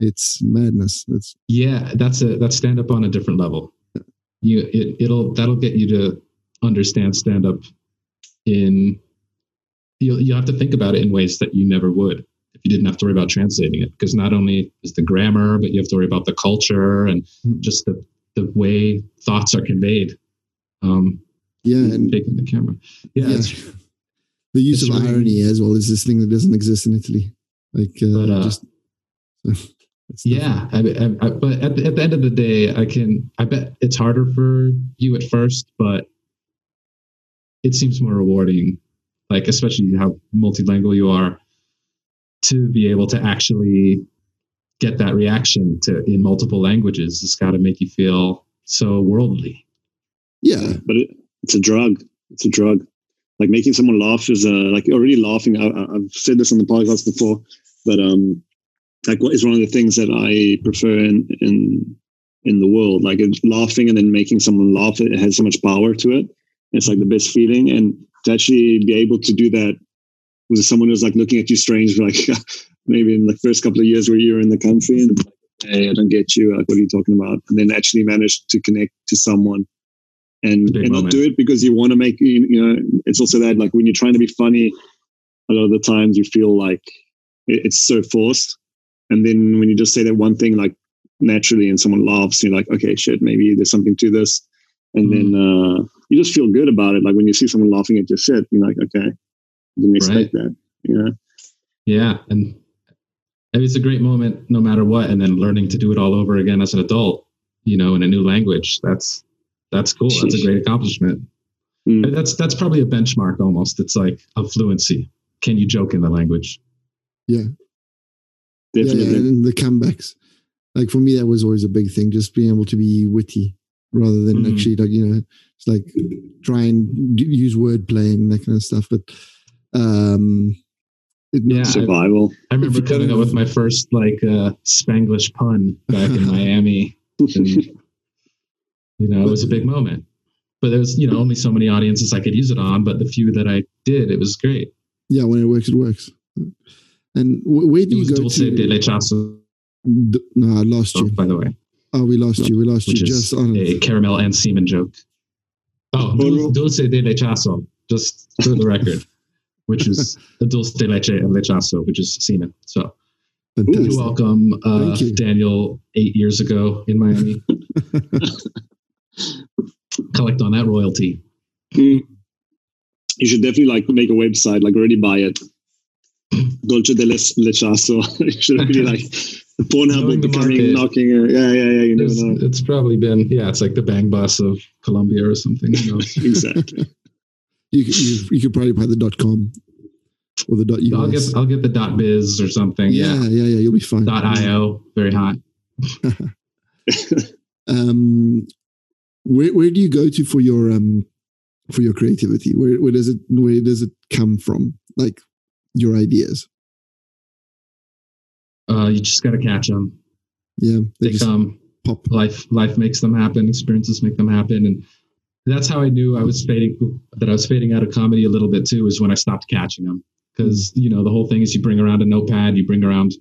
[SPEAKER 3] it's madness. that's
[SPEAKER 1] Yeah, that's a that's stand up on a different level. You it, it'll that'll get you to understand stand up in you'll you have to think about it in ways that you never would if you didn't have to worry about translating it because not only is the grammar but you have to worry about the culture and
[SPEAKER 3] Mm.
[SPEAKER 1] just the the way thoughts are conveyed um
[SPEAKER 3] yeah, and
[SPEAKER 1] taking the camera yeah,
[SPEAKER 3] yeah.
[SPEAKER 1] It's
[SPEAKER 3] the use
[SPEAKER 1] it's
[SPEAKER 3] of
[SPEAKER 1] really-
[SPEAKER 3] irony as well is this thing that doesn't exist in Italy. Like, uh,
[SPEAKER 1] But, uh,
[SPEAKER 3] just
[SPEAKER 1] Yeah, I, I, I, but at the, at the end of the day, I can. I bet it's harder for you at first, but it seems more rewarding. Like especially how multilingual you are, to be able to actually get that reaction to in multiple languages. It's got to make you feel so worldly.
[SPEAKER 3] yeah,
[SPEAKER 2] but it, it's a drug. It's a drug. Like making someone laugh is uh, like already laughing. I, I've said this on the podcast before, but um, like what is one of the things that I prefer in in in the world. Like laughing and then making someone laugh. It has so much power to it. It's like the best feeling, and to actually be able to do that with someone who's like looking at you strange, like maybe in the first couple of years where you're in the country and hey, I don't get you. Like, what are you talking about? And then actually manage to connect to someone and, and not do it because you want to make you know it's also that like when you're trying to be funny a lot of the times you feel like it- it's so forced. And then when you just say that one thing like naturally and someone laughs you're like okay shit maybe there's something to this. And then uh you just feel good about it. Like when you see someone laughing at your shit you're like okay didn't expect that you know?
[SPEAKER 1] Yeah, and and it's a great moment no matter what. And then learning to do it all over again as an adult, you know, in a new language. That's that's cool. That's a great accomplishment.
[SPEAKER 2] Mm.
[SPEAKER 1] And That's that's probably a benchmark almost. It's like of fluency. Can you joke in the language?
[SPEAKER 3] yeah,
[SPEAKER 2] definitely
[SPEAKER 3] yeah, and the comebacks. Like for me, that was always a big thing. Just being able to be witty rather than
[SPEAKER 1] Mhm.
[SPEAKER 3] actually like you know, it's like try and d- use wordplay and that kind of stuff. But um, it,
[SPEAKER 1] Yeah,
[SPEAKER 2] survival
[SPEAKER 1] I remember coming up with my first like uh, Spanglish pun back in Miami. And, you know, it was a big moment. But there was, you know, only so many audiences I could use it on. But the few that I did, it was great.
[SPEAKER 3] yeah, when it works, it works. And where do
[SPEAKER 1] It
[SPEAKER 3] you go
[SPEAKER 1] dulce
[SPEAKER 3] to?
[SPEAKER 1] de lechazo,
[SPEAKER 3] D- no, I lost you.
[SPEAKER 1] by the way.
[SPEAKER 3] Oh, we lost you. We lost you
[SPEAKER 1] which is
[SPEAKER 3] just on.
[SPEAKER 1] a caramel and semen joke. Oh, dul- dulce de lechazo, just for the record, which is a dulce de leche and lechazo, which is semen. So
[SPEAKER 3] Fantastic.
[SPEAKER 1] you're welcome, uh,
[SPEAKER 3] you.
[SPEAKER 1] Daniel, eight years ago in Miami. Collect on that royalty.
[SPEAKER 2] Mm. you should definitely like make a website like already buy it dolce de Les- lechazo you should really like the Pornhub will
[SPEAKER 1] Knowing the
[SPEAKER 2] becoming
[SPEAKER 1] market.
[SPEAKER 2] knocking uh, yeah yeah yeah you never
[SPEAKER 1] There's-
[SPEAKER 2] know
[SPEAKER 1] It's probably been, yeah, it's like the bang bus of Colombia or something. You know?
[SPEAKER 2] exactly
[SPEAKER 3] you, could- you, you could probably buy the dot com or the dot
[SPEAKER 1] I'll get I'll get the dot biz or something.
[SPEAKER 3] yeah,
[SPEAKER 1] Yeah.
[SPEAKER 3] yeah, yeah. You'll be fine.
[SPEAKER 1] Dot io, very hot.
[SPEAKER 3] um, where where do you go to for your um for your creativity? Where where does it where does it come from? Like your ideas?
[SPEAKER 1] Uh, you just got to catch them.
[SPEAKER 3] Yeah, they
[SPEAKER 1] They come.
[SPEAKER 3] pop.
[SPEAKER 1] life life makes them happen experiences make them happen and that's how i knew i was fading that i was fading out of comedy a little bit too is when i stopped catching them because you know the whole thing is you bring around a notepad you bring around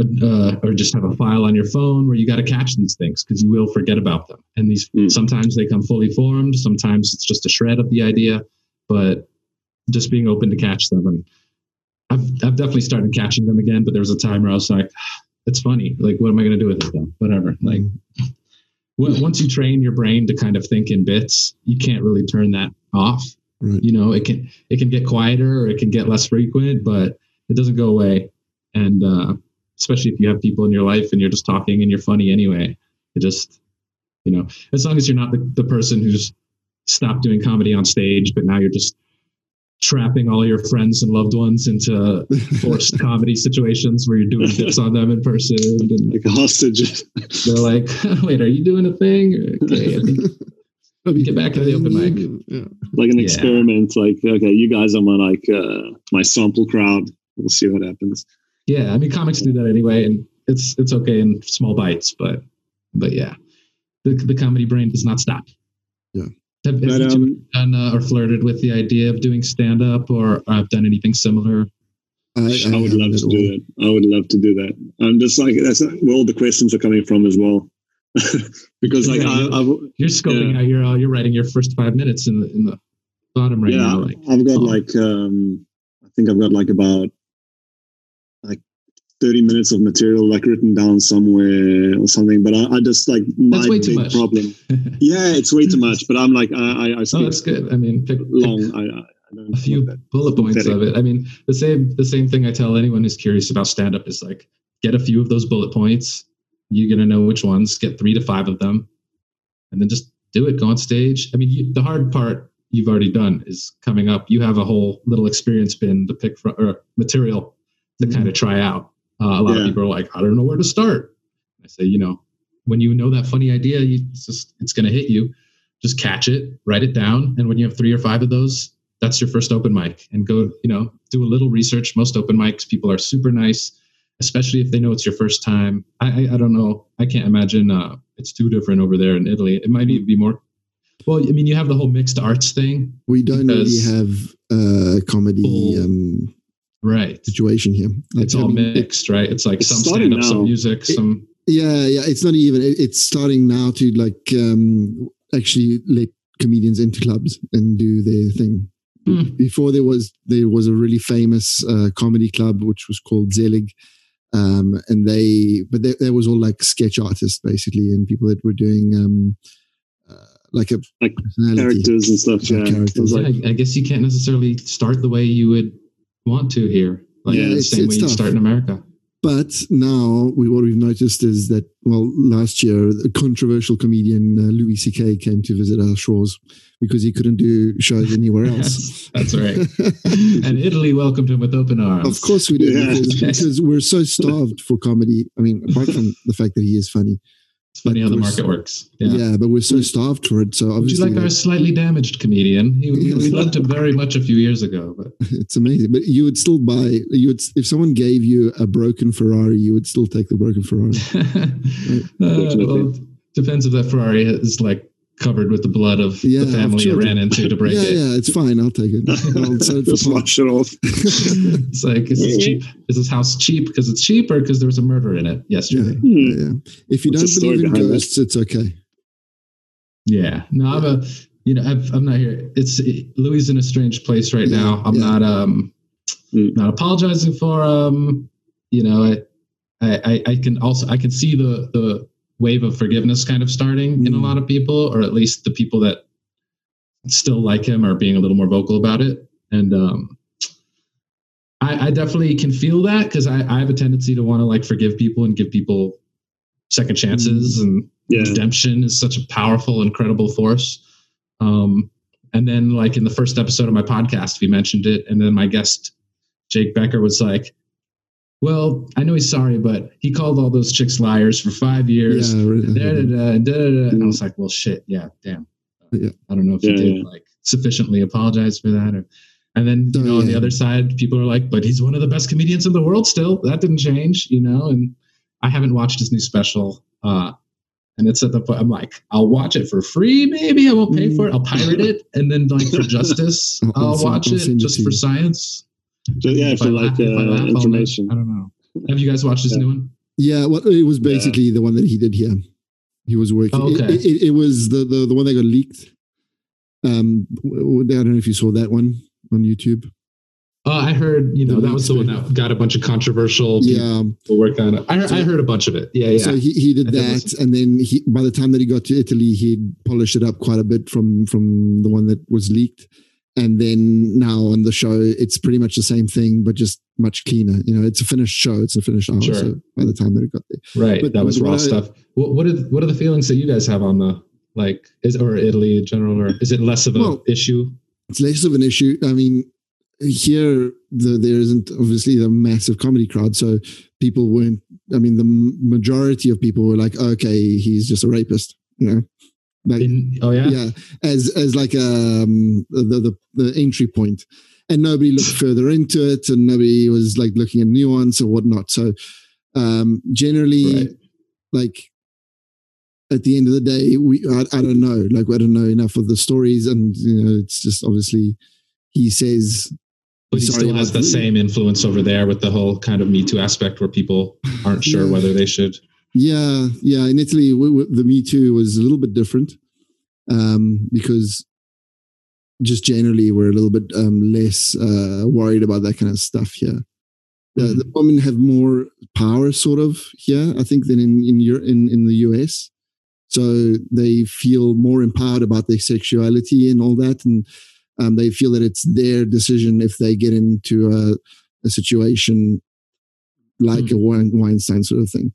[SPEAKER 1] uh, or just have a file on your phone where you got to catch these things because you will forget about them and these
[SPEAKER 2] Mm.
[SPEAKER 1] sometimes they come fully formed sometimes it's just a shred of the idea but just being open to catch them and i've, I've definitely started catching them again but there was a time where i was like it's funny like what am i going to do with it though whatever like w- once you train your brain to kind of think in bits, you can't really turn that off.
[SPEAKER 3] Right.
[SPEAKER 1] You know, it can it can get quieter or it can get less frequent, but it doesn't go away. And uh, especially if you have people in your life and you're just talking and you're funny anyway, it just You know, as long as you're not the, the person who's stopped doing comedy on stage, but now you're just trapping all your friends and loved ones into forced comedy situations where you're doing bits on them in person and
[SPEAKER 2] like a hostage.
[SPEAKER 1] they're like, "Wait, are you doing a thing?" Okay, I think get back to the open mic.
[SPEAKER 3] Yeah.
[SPEAKER 2] like an
[SPEAKER 1] Yeah.
[SPEAKER 2] experiment. Like, okay, you guys are my like uh, my sample crowd. We'll see what happens.
[SPEAKER 1] Yeah, I mean, comics do that anyway, and it's it's okay in small bites, but but yeah, the the comedy brain does not stop.
[SPEAKER 3] Yeah.
[SPEAKER 1] Have, have
[SPEAKER 2] But
[SPEAKER 1] you
[SPEAKER 2] um,
[SPEAKER 1] done uh, or flirted with the idea of doing stand up, or I've done anything similar?
[SPEAKER 3] I,
[SPEAKER 2] I, would love to do that. I would love to do that. I'm just like that's where all the questions are coming from as well. because like
[SPEAKER 1] Yeah,
[SPEAKER 2] I,
[SPEAKER 1] you-
[SPEAKER 2] I've
[SPEAKER 1] You're scoping
[SPEAKER 2] Yeah.
[SPEAKER 1] out. You're uh, you're writing your first five minutes in the in the bottom right
[SPEAKER 2] yeah,
[SPEAKER 1] now. Like,
[SPEAKER 2] I've got
[SPEAKER 1] oh.
[SPEAKER 2] like um I think I've got like about like 30 minutes of material like written down somewhere or something. But I, I just like my
[SPEAKER 1] That's way too
[SPEAKER 2] big problem. Yeah, it's way too much. But I'm like I I, I
[SPEAKER 1] oh, that's good. I mean, pick, pick
[SPEAKER 2] long. I, I I
[SPEAKER 1] a few bullet points of it. I mean, the same the same thing I tell anyone who's curious about stand up is like get a few of those bullet points. You're gonna know which ones. Get three to five of them, and then just do it. Go on stage. I mean, you, the hard part you've already done is coming up. You have a whole little experience bin to pick from or material to mm-hmm. kind of try out. Uh, a lot
[SPEAKER 2] Yeah.
[SPEAKER 1] of people are like, I don't know where to start. I say, you know, when you know that funny idea, you it's just it's gonna hit you. Just catch it, write it down, and when you have three or five of those, that's your first open mic and go you know do a little research most open mics people are super nice especially if they know it's your first time i i, I don't know i can't imagine uh, it's too different over there in italy it might even be more well i mean you have the whole mixed arts thing
[SPEAKER 3] We don't really have a comedy
[SPEAKER 1] Full-
[SPEAKER 3] um,
[SPEAKER 1] right
[SPEAKER 3] situation here. Like,
[SPEAKER 1] it's all
[SPEAKER 3] I mean, it-
[SPEAKER 1] mixed right it's like
[SPEAKER 2] It's
[SPEAKER 1] some
[SPEAKER 2] starting
[SPEAKER 1] stand up some music
[SPEAKER 3] It-
[SPEAKER 1] some
[SPEAKER 3] Yeah, yeah. It's not even. it- It's starting now to like um, actually let comedians into clubs and do their thing.
[SPEAKER 1] Hmm.
[SPEAKER 3] Before there was there was a really famous uh, comedy club which was called Zelig, um, and they but there, there was all like sketch artists basically and people that were doing um, uh, like a
[SPEAKER 2] Like. Characters and stuff.
[SPEAKER 3] Yeah,
[SPEAKER 2] Yeah,
[SPEAKER 3] characters.
[SPEAKER 2] Like,
[SPEAKER 1] yeah, I, I guess you can't necessarily start the way you would want to here like
[SPEAKER 2] Yeah,
[SPEAKER 1] the
[SPEAKER 3] it's-
[SPEAKER 1] same
[SPEAKER 3] it's
[SPEAKER 1] way you
[SPEAKER 3] tough.
[SPEAKER 1] start in america
[SPEAKER 3] But now, we, what we've noticed is that, well, last year, a controversial comedian uh, Louis C.K. came to visit our shores because he couldn't do shows anywhere else.
[SPEAKER 1] That's- that's right. and italy welcomed him with open arms
[SPEAKER 3] of course we did,
[SPEAKER 2] Yeah.
[SPEAKER 3] because, because we're so starved for comedy. I mean, apart from the fact that he is funny.
[SPEAKER 1] It's funny how the market works.
[SPEAKER 3] Yeah,
[SPEAKER 1] Yeah.
[SPEAKER 3] but we're so starved for it. So
[SPEAKER 1] Would you
[SPEAKER 3] obviously,
[SPEAKER 1] like our slightly damaged comedian? He, we, we loved him very much a few years ago, but
[SPEAKER 3] it's amazing. But you would still buy, you would, if someone gave you a broken Ferrari, you would still take the broken Ferrari.
[SPEAKER 1] uh, well, depends if that Ferrari is like covered with the blood of
[SPEAKER 3] Yeah,
[SPEAKER 1] the family it
[SPEAKER 3] children.
[SPEAKER 1] ran into to break
[SPEAKER 3] yeah,
[SPEAKER 1] it.
[SPEAKER 3] yeah, it's fine. I'll take it. I'll sell it
[SPEAKER 2] just
[SPEAKER 3] parts.
[SPEAKER 2] wash it off.
[SPEAKER 1] It's like, is this cheap? Is this house cheap because it's cheap or because there was a murder in it
[SPEAKER 3] Yeah,
[SPEAKER 1] yesterday?
[SPEAKER 3] yeah, yeah. If you
[SPEAKER 2] What's
[SPEAKER 3] don't believe in
[SPEAKER 2] behind that?
[SPEAKER 3] ghosts, it's okay.
[SPEAKER 1] Yeah. No, I'm a, you know, I've, I'm not here. It's Louis in a strange place right
[SPEAKER 3] Yeah,
[SPEAKER 1] now. I'm
[SPEAKER 3] yeah.
[SPEAKER 1] not, um,
[SPEAKER 2] Mm.
[SPEAKER 1] not apologizing for him. You know, I, I, I- I can also, I can see the, the wave of forgiveness kind of starting in a
[SPEAKER 3] Mm.
[SPEAKER 1] lot of people, or at least the people that still like him are being a little more vocal about it. And, um, I, I definitely can feel that because I, I have a tendency to want to like forgive people and give people second chances and
[SPEAKER 2] Yeah.
[SPEAKER 1] redemption is such a powerful incredible force um, and then like in the first episode of my podcast we mentioned it and then my guest jake becker was like well i know he's sorry but he called all those chicks liars for five years
[SPEAKER 3] Yeah, really.
[SPEAKER 1] da, da, da, da, da, da. and i was like well shit yeah damn
[SPEAKER 3] Yeah.
[SPEAKER 1] i don't know if
[SPEAKER 2] Yeah,
[SPEAKER 1] he did
[SPEAKER 2] yeah.
[SPEAKER 1] like sufficiently apologize for that or and then you
[SPEAKER 3] Oh,
[SPEAKER 1] know on the other side people are like but he's one of the best comedians in the world still that didn't change you know and i haven't watched his new special uh and it's at the point I'm like, I'll watch it for free, maybe. I won't pay for it. I'll pirate it. And then like for justice,
[SPEAKER 3] I'll- I'll
[SPEAKER 1] I'll, watch
[SPEAKER 3] I'll
[SPEAKER 1] it just
[SPEAKER 3] to
[SPEAKER 1] for
[SPEAKER 3] you.
[SPEAKER 1] science.
[SPEAKER 2] So, yeah,
[SPEAKER 1] If
[SPEAKER 2] for
[SPEAKER 1] I
[SPEAKER 2] like
[SPEAKER 1] laugh- if I
[SPEAKER 2] uh,
[SPEAKER 1] laugh,
[SPEAKER 2] information.
[SPEAKER 1] I don't know. Have you guys watched this
[SPEAKER 2] Yeah.
[SPEAKER 1] new one?
[SPEAKER 3] Yeah, well, it was basically the one that he did here. He was working.
[SPEAKER 1] Oh, okay.
[SPEAKER 3] It, it, it was the, the the one that got leaked. Um, I don't know if you saw that one on YouTube.
[SPEAKER 1] Uh, I heard, you know,
[SPEAKER 3] The
[SPEAKER 1] that was the one that got a bunch of controversial
[SPEAKER 3] Yeah,
[SPEAKER 1] people work on it. I heard,
[SPEAKER 3] So-
[SPEAKER 1] I heard a bunch of it. Yeah, yeah.
[SPEAKER 3] so he, he did
[SPEAKER 1] I
[SPEAKER 3] that, and then he by the time that he got to Italy, he'd polished it up quite a bit from from the one that was leaked. And then now on the show, it's pretty much the same thing, but just much cleaner. You know, it's a finished show, it's a finished hour.
[SPEAKER 1] Sure.
[SPEAKER 3] So by the time that it got there,
[SPEAKER 1] Right.
[SPEAKER 3] But-
[SPEAKER 1] that was raw
[SPEAKER 3] I-
[SPEAKER 1] stuff. What what are what are the feelings that you guys have on the like is or Italy in general or is it less of an
[SPEAKER 3] Well,
[SPEAKER 1] issue?
[SPEAKER 3] it's less of an issue. I mean, here the, there isn't obviously the massive comedy crowd, so people weren't. I mean, the majority of people were like, "Okay, he's just a rapist," you know. Like,
[SPEAKER 1] In, oh yeah.
[SPEAKER 3] yeah, as as like um the, the the entry point, and nobody looked further into it, and nobody was like looking at nuance or whatnot. So, um, generally,
[SPEAKER 1] Right.
[SPEAKER 3] like at the end of the day, we I, I don't know, like I don't know enough of the stories, and you know, it's just obviously he says
[SPEAKER 1] But he still has the
[SPEAKER 3] the-
[SPEAKER 1] same influence over there with the whole kind of Me Too aspect where people aren't sure
[SPEAKER 3] Yeah.
[SPEAKER 1] whether they should.
[SPEAKER 3] Yeah, yeah. In Italy, w- w- the Me Too was a little bit different um, because just generally we're a little bit um, less uh, worried about that kind of stuff here. The, the women have more power, sort of here, I think, than in in, Euro- in in the US. So they feel more empowered about their sexuality and all that, and um, they feel that it's their decision if they get into a, a situation like a Weinstein sort of thing,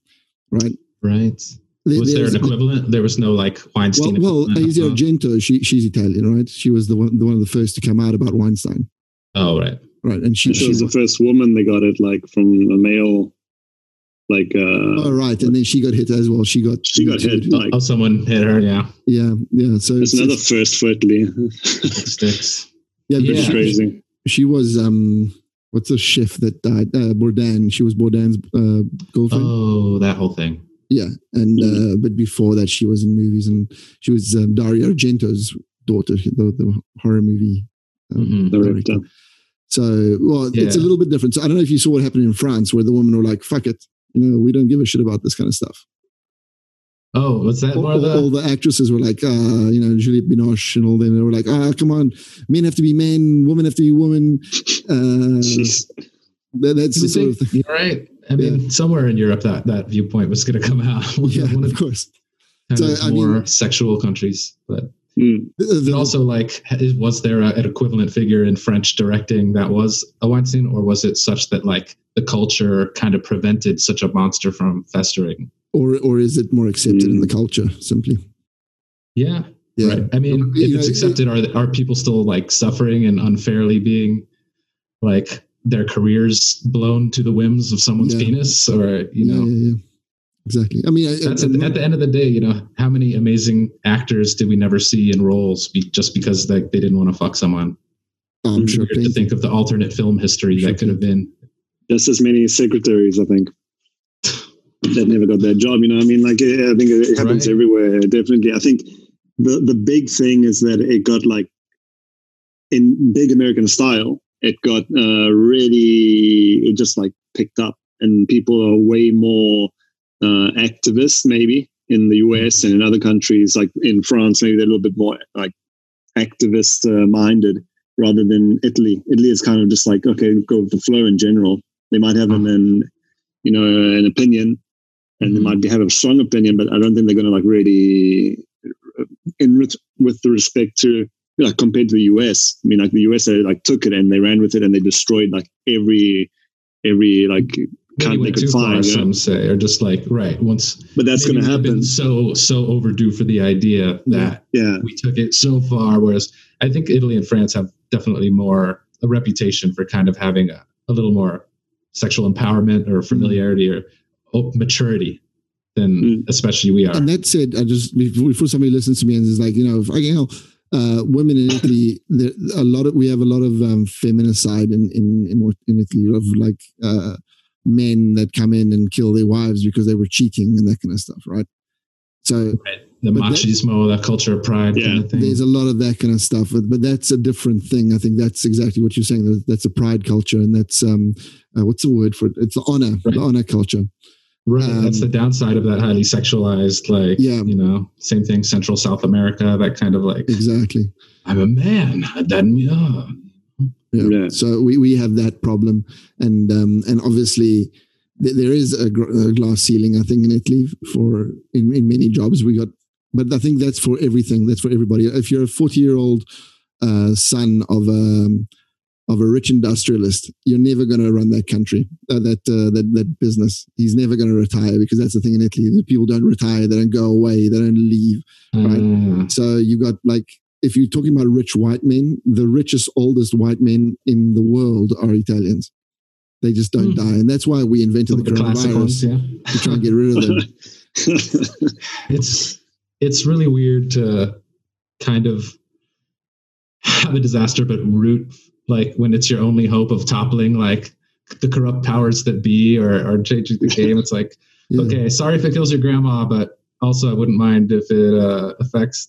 [SPEAKER 3] right?
[SPEAKER 1] Right.
[SPEAKER 3] There-
[SPEAKER 1] Was there
[SPEAKER 3] there's-
[SPEAKER 1] an equivalent? There was no like Weinstein.
[SPEAKER 3] well,
[SPEAKER 1] equivalent
[SPEAKER 3] Asia Argento, she, she's Italian, right? She was the one, the one of the first to come out about Weinstein,
[SPEAKER 1] oh right.
[SPEAKER 3] right? And she,
[SPEAKER 2] She
[SPEAKER 3] she
[SPEAKER 2] was the first woman they got it, like from a male, like uh,
[SPEAKER 3] oh, right, and then she got hit as well. She got
[SPEAKER 2] she got hit. Like
[SPEAKER 1] Oh, someone hit her. Yeah.
[SPEAKER 3] yeah, yeah. So
[SPEAKER 2] it's
[SPEAKER 3] it's-
[SPEAKER 2] another
[SPEAKER 3] it's-
[SPEAKER 2] first for Italy.
[SPEAKER 1] Sticks.
[SPEAKER 3] yeah,
[SPEAKER 1] yeah.
[SPEAKER 2] It's
[SPEAKER 3] she,
[SPEAKER 2] crazy.
[SPEAKER 3] she was um, what's the chef that died? Uh, Bourdain. She was Bourdain's uh, girlfriend.
[SPEAKER 1] Oh, that whole thing.
[SPEAKER 3] Yeah, and
[SPEAKER 2] Mhm.
[SPEAKER 3] uh, but before that, she was in movies, and she was um, Dario Argento's daughter, the, the horror movie um,
[SPEAKER 1] Mhm.
[SPEAKER 2] Director.
[SPEAKER 3] So, well, it's a little bit different. So, I don't know if you saw what happened in France, where the women were like, "Fuck it, you know, we don't give a shit about this kind of stuff."
[SPEAKER 1] Oh, what's that
[SPEAKER 3] All,
[SPEAKER 1] more of
[SPEAKER 3] all- all
[SPEAKER 1] the?
[SPEAKER 3] the actresses were like, uh, you know, Juliette Binoche and all them. They were like, "Ah, come on, men have to be men, women have to be women." Uh, that, that's the sort of thing.
[SPEAKER 1] You're right. I mean, somewhere in Europe, that that viewpoint was going to come out.
[SPEAKER 3] Yeah,
[SPEAKER 1] of
[SPEAKER 3] of course.
[SPEAKER 1] kind
[SPEAKER 3] So,
[SPEAKER 1] of
[SPEAKER 3] I mean-
[SPEAKER 1] more sexual countries, but
[SPEAKER 2] Mm.
[SPEAKER 3] The- the-
[SPEAKER 1] also, like, was there a, an equivalent figure in French directing that was a Weinstein, or was it such that like the culture kind of prevented such a monster from festering?
[SPEAKER 3] Or or is it more accepted in
[SPEAKER 2] Mm.
[SPEAKER 3] the culture simply?
[SPEAKER 1] Yeah,
[SPEAKER 3] Yeah.
[SPEAKER 1] right. I mean, if it's accepted, are are people still like suffering and unfairly being like their careers blown to the whims of someone's
[SPEAKER 3] Yeah.
[SPEAKER 1] penis, or you know?
[SPEAKER 3] yeah, yeah. Exactly. I mean, I,
[SPEAKER 1] That's
[SPEAKER 3] I,
[SPEAKER 1] at the, at the end of the day, you know, how many amazing actors did we never see in roles be, just because like they didn't want to fuck someone?
[SPEAKER 3] I'm sure.
[SPEAKER 1] To think of the alternate film history
[SPEAKER 3] Sure
[SPEAKER 1] that could have been.
[SPEAKER 2] Just as many secretaries, I think, that never got that job. You know, I mean, like I think it happens
[SPEAKER 1] Right.
[SPEAKER 2] everywhere. Definitely, I think the the big thing is that it got like in big American style. It got uh, really, it just like picked up, and people are way more uh, activists, maybe in the US and in other countries, like in France, maybe they're a little bit more like activist uh, minded rather than Italy. Italy is kind of just like okay, go with the flow in general. They might have an, an you know an opinion, and they might be, have a strong opinion, but I don't think they're going to like really uh, in with, with the respect to like compared to the US. I mean, like the US, they like took it and they ran with it and they destroyed like every every like can't they could
[SPEAKER 1] too far,
[SPEAKER 2] find. Yeah.
[SPEAKER 1] some say, or just like right once.
[SPEAKER 2] But that's going to happen.
[SPEAKER 1] so so overdue for the idea that
[SPEAKER 2] Yeah,
[SPEAKER 1] we took it so far. Whereas I think Italy and France have definitely more a reputation for kind of having a, a little more sexual empowerment or familiarity or maturity than
[SPEAKER 2] Mm.
[SPEAKER 1] especially we are.
[SPEAKER 3] And that said, I just before before somebody listens to me and is like, you know, fucking hell, uh, women in Italy, there a lot of we have a lot of um, feminicide in in in, in Italy of like uh, men that come in and kill their wives because they were cheating and that kind of stuff, right? So
[SPEAKER 1] the
[SPEAKER 3] but that-
[SPEAKER 1] machismo, that culture of pride
[SPEAKER 2] Yeah.
[SPEAKER 1] kind of thing.
[SPEAKER 3] there's a lot of that kind of stuff, but, but that's a different thing. I think that's exactly what you're saying. That- That's a pride culture, and that's um, uh, what's the word for it? It's the honor,
[SPEAKER 1] Right.
[SPEAKER 3] the honor culture.
[SPEAKER 1] Right. That's
[SPEAKER 3] Um,
[SPEAKER 1] the downside of that highly sexualized, like,
[SPEAKER 3] Yeah.
[SPEAKER 1] you know, same thing, Central South America, that kind of like,
[SPEAKER 3] Exactly.
[SPEAKER 1] I'm a man. Then, yeah.
[SPEAKER 3] Yeah.
[SPEAKER 2] Yeah.
[SPEAKER 3] So we, we have that problem, and um, and obviously th- there is a, gr- a glass ceiling. I think in Italy for in, in many jobs we got, but I think that's for everything. That's for everybody. If you're a 40 year old uh, son of a of a rich industrialist, you're never going to run that country, uh, that, uh, that that business. He's never going to retire because that's the thing in Italy. The people don't retire, they don't go away, they don't leave. Right.
[SPEAKER 1] Mm.
[SPEAKER 3] So you got like if you're talking about rich white men, the richest, oldest white men in the world are Italians. They just don't
[SPEAKER 1] Hmm.
[SPEAKER 3] die, and that's why we invented
[SPEAKER 1] Some
[SPEAKER 3] the
[SPEAKER 1] of the classic
[SPEAKER 3] coronavirus
[SPEAKER 1] ones, yeah.
[SPEAKER 3] to try and get rid of them.
[SPEAKER 1] it's it's really weird to kind of have a disaster but root like when it's your only hope of toppling like the corrupt powers that be or, or changing the game it's like
[SPEAKER 3] Yeah.
[SPEAKER 1] okay sorry if it kills your grandma but also i wouldn't mind if it uh, affects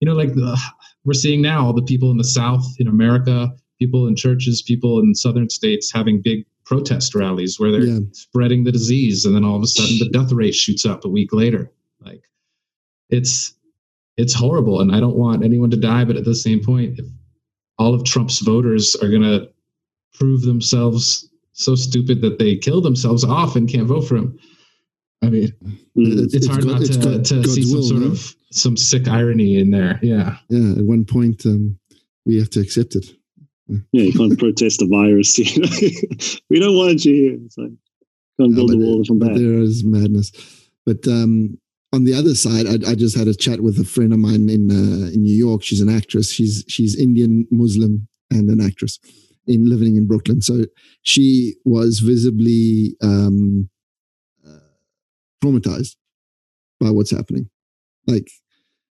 [SPEAKER 1] you know like the, we're seeing now all the people in the south in america people in churches people in southern states having big protest rallies where they're
[SPEAKER 3] Yeah.
[SPEAKER 1] spreading the disease and then all of a sudden the death rate shoots up a week later like it's it's horrible and i don't want anyone to die but at the same point if all of trump's voters are going to prove themselves so stupid that they kill themselves off and can't vote for him i mean
[SPEAKER 2] Mm.
[SPEAKER 1] it's, hard
[SPEAKER 3] God-
[SPEAKER 1] not
[SPEAKER 3] it's
[SPEAKER 1] to,
[SPEAKER 3] God-
[SPEAKER 1] to see some
[SPEAKER 3] will,
[SPEAKER 1] sort
[SPEAKER 3] no?
[SPEAKER 1] of some sick irony in there yeah
[SPEAKER 3] Yeah, at one point um, we have to accept it.
[SPEAKER 2] Yeah, you can't protest the virus. You know? we don't want you here. It's like, can't build
[SPEAKER 3] but,
[SPEAKER 2] a wall from
[SPEAKER 3] but
[SPEAKER 2] that.
[SPEAKER 3] there is madness. But um, on the other side, I, I just had a chat with a friend of mine in uh, in New York. She's an actress. She's she's Indian Muslim and an actress in living in Brooklyn. So she was visibly um, uh, traumatized by what's happening, like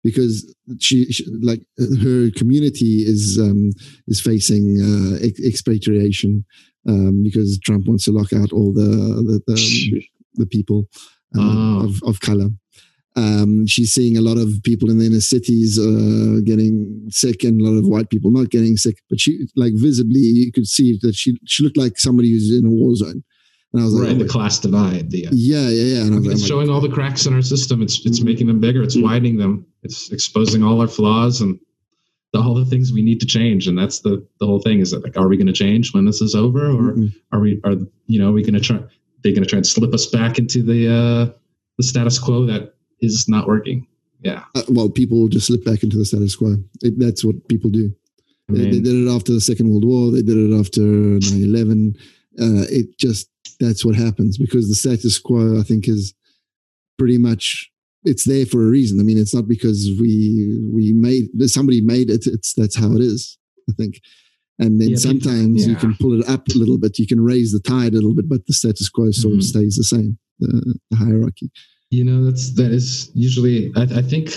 [SPEAKER 3] because she, she like her community is um, is facing uh, expatriation um, because Trump wants to lock out all the the, the, the people uh,
[SPEAKER 1] Oh.
[SPEAKER 3] of, of color. Um, she's seeing a lot of people in the inner cities uh, getting sick and a lot of white people not getting sick. But she, like, visibly, you could see that she she looked like somebody who's in a war zone. And I was
[SPEAKER 1] right
[SPEAKER 3] like,
[SPEAKER 1] the
[SPEAKER 3] oh,
[SPEAKER 1] class divide the uh,
[SPEAKER 3] yeah, yeah, yeah. And I
[SPEAKER 1] I
[SPEAKER 3] was
[SPEAKER 1] mean, it's
[SPEAKER 3] like,
[SPEAKER 1] showing all the cracks in our system. It's it's
[SPEAKER 2] Mhm.
[SPEAKER 1] making them bigger. It's
[SPEAKER 2] Mhm.
[SPEAKER 1] widening them. It's exposing all our flaws and the, all the things we need to change. And that's the the whole thing. Is that like, are we going to change when this is over, or
[SPEAKER 3] mm-mm.
[SPEAKER 1] are we are you know are we going to try? They're going to try and slip us back into the uh, the status quo that is not working. Yeah,
[SPEAKER 3] Uh, well, people just slip back into the status quo. It, that's what people do.
[SPEAKER 1] I
[SPEAKER 3] They, they did it after the Second World War. They did it after 9 11. Uh, it just, that's what happens because the status quo, I think, is pretty much, it's there for a reason. I mean, it's not because we, we made, somebody made it. It's, that's how it is, I think. And then
[SPEAKER 1] Yeah,
[SPEAKER 3] sometimes you can pull it up a little bit. You can raise the tide a little bit, but the status quo sort
[SPEAKER 1] Mhm.
[SPEAKER 3] of stays the same, the, the hierarchy.
[SPEAKER 1] You know that's that is usually I, I think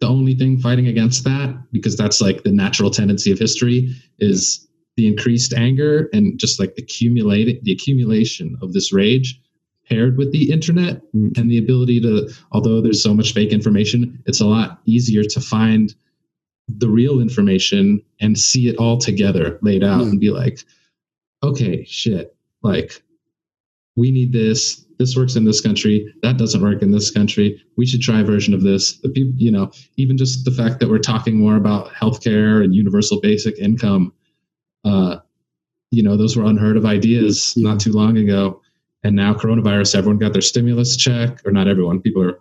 [SPEAKER 1] the only thing fighting against that because that's like the natural tendency of history is the increased anger and just like accumulating the accumulation of this rage paired with the internet
[SPEAKER 3] Mm.
[SPEAKER 1] and the ability to although there's so much fake information it's a lot easier to find the real information and see it all together laid out
[SPEAKER 3] Yeah.
[SPEAKER 1] and be like okay shit like we need this this works in this country that doesn't work in this country. We should try a version of this. The people you know even just the fact that we're talking more about healthcare and universal basic income uh you know those were unheard of ideas
[SPEAKER 3] Yeah.
[SPEAKER 1] not too long ago. And now coronavirus everyone got their stimulus check or not everyone people are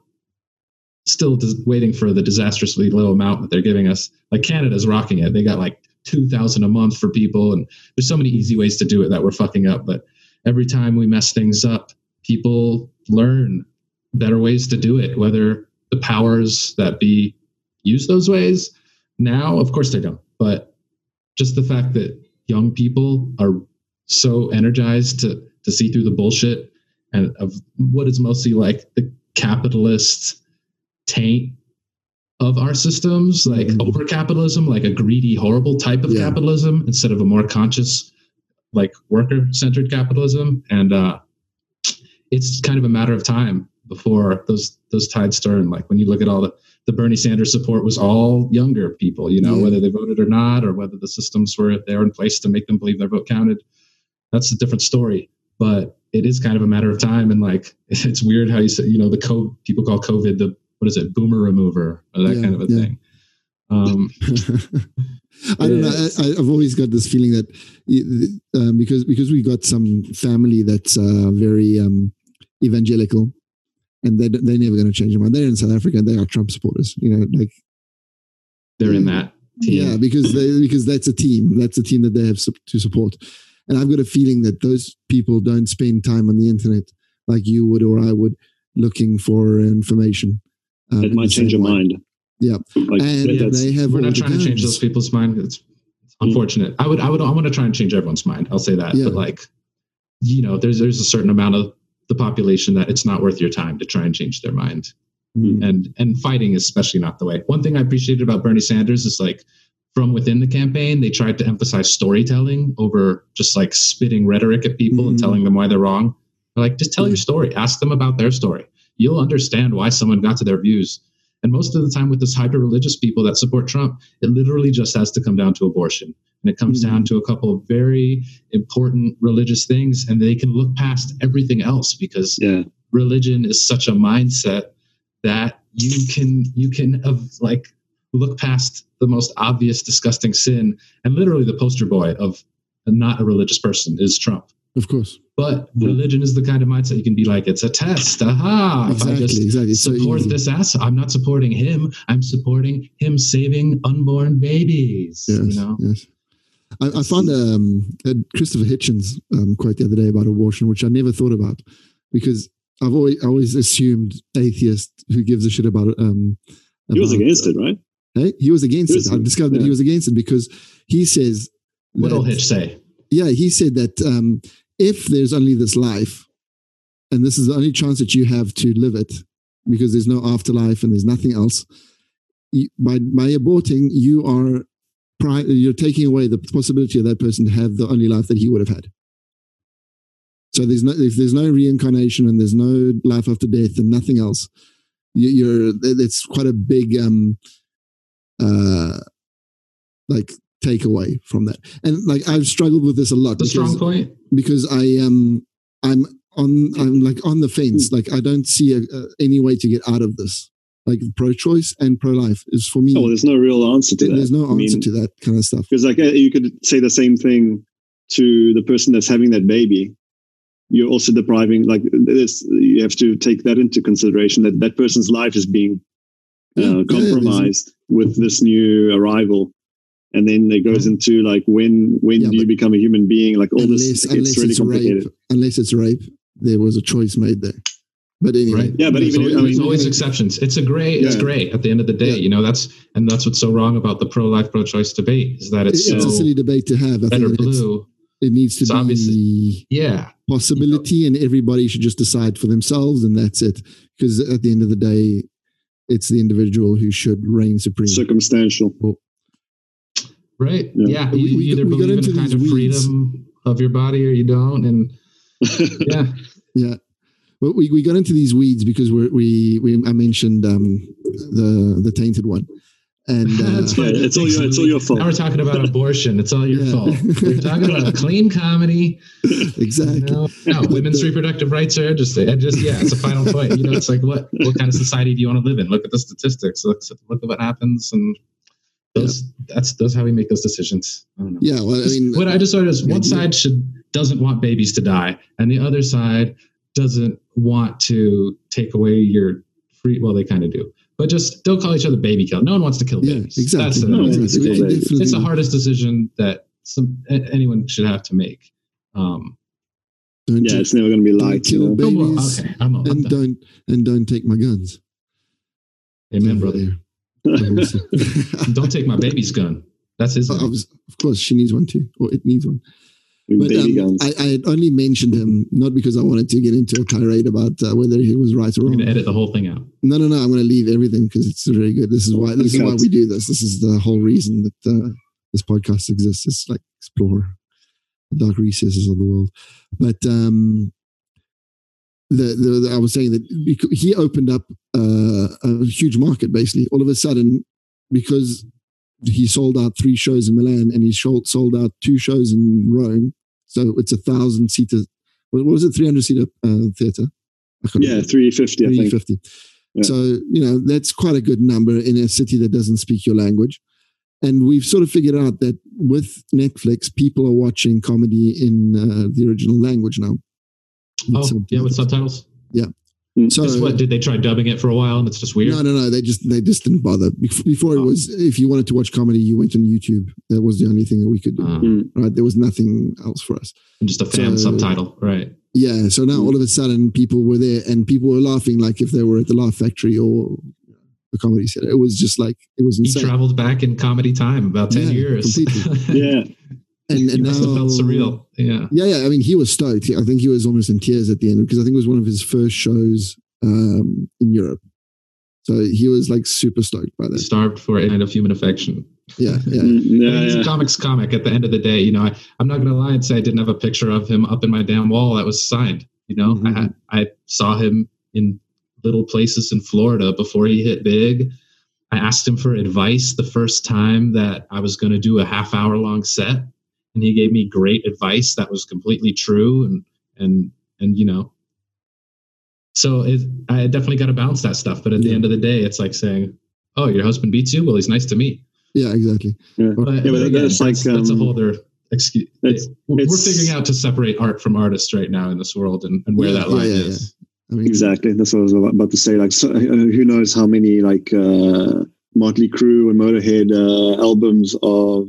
[SPEAKER 1] still dis- waiting for the disastrously low amount that they're giving us. Like canada's rocking it. They got like 2000 a month for people and there's so many easy ways to do it that we're fucking up but every time we mess things up people learn better ways to do it whether the powers that be use those ways now of course they don't but just the fact that young people are so energized to to see through the bullshit and of what is mostly like the capitalist taint of our systems like
[SPEAKER 3] Mhm.
[SPEAKER 1] over capitalism like a greedy horrible type of
[SPEAKER 3] Yeah.
[SPEAKER 1] capitalism instead of a more conscious like worker centered capitalism and uh it's kind of a matter of time before those those tides turn like when you look at all the the bernie sanders support was all younger people you know
[SPEAKER 3] Yeah.
[SPEAKER 1] whether they voted or not or whether the systems were there in place to make them believe their vote counted that's a different story but it is kind of a matter of time and like it's weird how you say you know the co people call covid the what is it boomer remover or that
[SPEAKER 3] Yeah,
[SPEAKER 1] kind of a
[SPEAKER 3] yeah.
[SPEAKER 1] thing um
[SPEAKER 3] I don't know. I, I've always got this feeling that um, because because we got some family that's uh, very um, evangelical, and they they're never going to change their mind. They're in South Africa. and They are Trump supporters. You know, like
[SPEAKER 1] they're in that team.
[SPEAKER 3] Yeah, because they because that's a team. That's a team that they have to support. And I've got a feeling that those people don't spend time on the internet like you would or I would looking for information.
[SPEAKER 2] Um, it might change your mind.
[SPEAKER 3] Yeah, like, and
[SPEAKER 1] yeah, they have. We're not trying to change those people's mind. It's, it's mm. unfortunate. I would, I would, I want to try and change everyone's mind. I'll say that. Yeah. But like, you know, there's there's a certain amount of the population that it's not worth your time to try and change their mind. Mm. And and fighting is especially not the way. One thing I appreciated about Bernie Sanders is like from within the campaign, they tried to emphasize storytelling over just like spitting rhetoric at people mm. and telling them why they're wrong. They're like, just tell your story. Ask them about their story. You'll understand why someone got to their views. And most of the time, with this hyper religious people that support Trump, it literally just has to come down to abortion. And it comes mm-hmm. down to a couple of very important religious things, and they can look past everything else because yeah. religion is such a mindset that you can you can uh, like look past the most obvious disgusting sin and literally the poster boy of not a religious person is Trump.
[SPEAKER 3] Of course.
[SPEAKER 1] But religion is the kind of mindset you can be like, it's a test. Aha.
[SPEAKER 3] Exactly, if I just
[SPEAKER 1] exactly. support so this ass, I'm not supporting him. I'm supporting him saving unborn babies.
[SPEAKER 3] Yes,
[SPEAKER 1] you know?
[SPEAKER 3] yes. I, I found um, a Christopher Hitchens um, quote the other day about abortion, which I never thought about because I've always, always assumed atheist who gives a shit about it. Um,
[SPEAKER 2] he was against it, right?
[SPEAKER 3] Hey, he was against he was, it. I discovered yeah. that he was against it because he says.
[SPEAKER 1] What will Hitch say?
[SPEAKER 3] Yeah, he said that um, if there's only this life, and this is the only chance that you have to live it, because there's no afterlife and there's nothing else, you, by by aborting, you are you're taking away the possibility of that person to have the only life that he would have had. So there's no if there's no reincarnation and there's no life after death and nothing else, you, are it's quite a big um uh like takeaway from that. And like I've struggled with this a lot.
[SPEAKER 1] The strong point
[SPEAKER 3] because I um I'm on I'm like on the fence. Like I don't see a, a, any way to get out of this. Like pro-choice and pro-life is for me.
[SPEAKER 2] Oh, there's no real answer to that.
[SPEAKER 3] There's no answer I mean, to that kind of stuff.
[SPEAKER 2] Because like uh, you could say the same thing to the person that's having that baby. You're also depriving like this. You have to take that into consideration that that person's life is being uh, compromised yeah, with this new arrival and then it goes into like when when yeah, do you become a human being like all unless, this it's really it's complicated
[SPEAKER 3] rape, unless it's rape there was a choice made there but anyway
[SPEAKER 1] right. yeah but there's even always, I mean, there's always exceptions it's a gray it's yeah. great at the end of the day yeah. you know that's and that's what's so wrong about the pro-life pro-choice debate is that it's,
[SPEAKER 3] it's
[SPEAKER 1] so
[SPEAKER 3] a silly debate to have I
[SPEAKER 1] better blue
[SPEAKER 3] it needs to be
[SPEAKER 1] yeah
[SPEAKER 3] possibility you know. and everybody should just decide for themselves and that's it because at the end of the day it's the individual who should reign supreme
[SPEAKER 2] circumstantial
[SPEAKER 1] well, Right. Yeah. yeah. You, we, either we believe in a kind of weeds. freedom of your body or you don't. And yeah.
[SPEAKER 3] yeah. Well, we, we got into these weeds because we're, we we I mentioned um, the the tainted one, and uh,
[SPEAKER 2] it's, yeah, it's all your it's all your fault.
[SPEAKER 1] Now we're talking about abortion. It's all your yeah. fault. We're talking about a clean comedy.
[SPEAKER 3] Exactly. You know?
[SPEAKER 1] No, women's the, reproductive rights are interesting. And just yeah, it's a final point. You know, it's like what what kind of society do you want to live in? Look at the statistics. Look look at what happens and those yeah. that's those how we make those decisions. I don't know.
[SPEAKER 3] Yeah, well, I mean,
[SPEAKER 1] what I just saw is one side should doesn't want babies to die, and the other side doesn't want to take away your free. Well, they kind of do, but just don't call each other baby kill. No one wants to kill
[SPEAKER 3] yeah,
[SPEAKER 1] babies.
[SPEAKER 3] Exactly. That's
[SPEAKER 1] no, it's, it's, the hardest decision that some anyone should have to make. Um,
[SPEAKER 2] don't yeah, it's never going to be like
[SPEAKER 3] kill you know? babies, okay, and don't and don't take my guns.
[SPEAKER 1] Amen, brother. Don't take my baby's gun. That's his.
[SPEAKER 3] of course, she needs one too, or it needs one. But um, I, I, had only mentioned him not because I wanted to get into a tirade about uh, whether he was right or wrong.
[SPEAKER 1] I'm going to edit the whole thing out.
[SPEAKER 3] No, no, no. I'm going to leave everything because it's very good. This is why. This is why we do this. This is the whole reason that uh, this podcast exists. It's like explore the dark recesses of the world. But um, the, the, the, I was saying that he opened up uh, a huge market basically. All of a sudden, because he sold out three shows in Milan and he sold, sold out two shows in Rome. So it's a thousand seater. What was it? 300 seater uh, theater?
[SPEAKER 2] Yeah, 350, 350.
[SPEAKER 3] Yeah. So, you know, that's quite a good number in a city that doesn't speak your language. And we've sort of figured out that with Netflix, people are watching comedy in uh, the original language now.
[SPEAKER 1] Oh, yeah, with subtitles.
[SPEAKER 3] Yeah. So
[SPEAKER 1] Just what did they try dubbing it for a while and it's just weird?
[SPEAKER 3] no, no, no. They just they just didn't bother. Bef- Before it
[SPEAKER 1] Oh.
[SPEAKER 3] was, if you wanted to watch comedy, you went on YouTube. That was the only thing that we could do.
[SPEAKER 1] Uh,
[SPEAKER 2] Mm.
[SPEAKER 3] Right? There was nothing else for us.
[SPEAKER 1] just a fan
[SPEAKER 3] So-
[SPEAKER 1] subtitle, right?
[SPEAKER 3] Yeah. So now all of a sudden, people were there, and people were laughing like if they were at the Laugh Factory or the comedy set. It was just like it was
[SPEAKER 1] He
[SPEAKER 3] insane.
[SPEAKER 1] traveled back in comedy time about ten
[SPEAKER 3] Yeah,
[SPEAKER 1] years.
[SPEAKER 2] Yeah.
[SPEAKER 3] And
[SPEAKER 1] it
[SPEAKER 3] and
[SPEAKER 1] must
[SPEAKER 3] now
[SPEAKER 1] felt surreal. Yeah.
[SPEAKER 3] Yeah, yeah. I mean, he was stoked. I think he was almost in tears at the end because I think it was one of his first shows um, in Europe. So he was like super stoked by that.
[SPEAKER 1] Starved for a kind of human affection.
[SPEAKER 3] Yeah, yeah.
[SPEAKER 2] Mm,
[SPEAKER 1] I mean,
[SPEAKER 2] Yeah.
[SPEAKER 1] he's a comics comic at the end of the day. You know, I, I'm not going to lie and say I didn't have a picture of him up in my damn wall that was signed. You know, I, had, I saw him in little places in Florida before he hit big. I asked him for advice the first time that I was going to do a half hour long set, and he gave me great advice that was completely true. And and and you know, so it, I definitely got to balance that stuff. But at the end of the day, it's like saying, "Oh, your husband beats you. Well, he's nice to me."
[SPEAKER 3] Yeah, exactly.
[SPEAKER 2] Yeah.
[SPEAKER 1] But,
[SPEAKER 2] Yeah,
[SPEAKER 1] but
[SPEAKER 2] but
[SPEAKER 1] again,
[SPEAKER 2] that's like,
[SPEAKER 1] that's, a
[SPEAKER 2] um,
[SPEAKER 1] whole other excuse.
[SPEAKER 2] it's-
[SPEAKER 1] we're
[SPEAKER 2] it's-
[SPEAKER 1] figuring out to separate art from artists right now in this world and, and where
[SPEAKER 3] Yeah,
[SPEAKER 1] that line
[SPEAKER 3] yeah,
[SPEAKER 1] is.
[SPEAKER 3] I mean,
[SPEAKER 2] Exactly. That's what I was about to say. Like, so, uh, who knows how many like uh, Motley Crue and Motorhead uh, albums are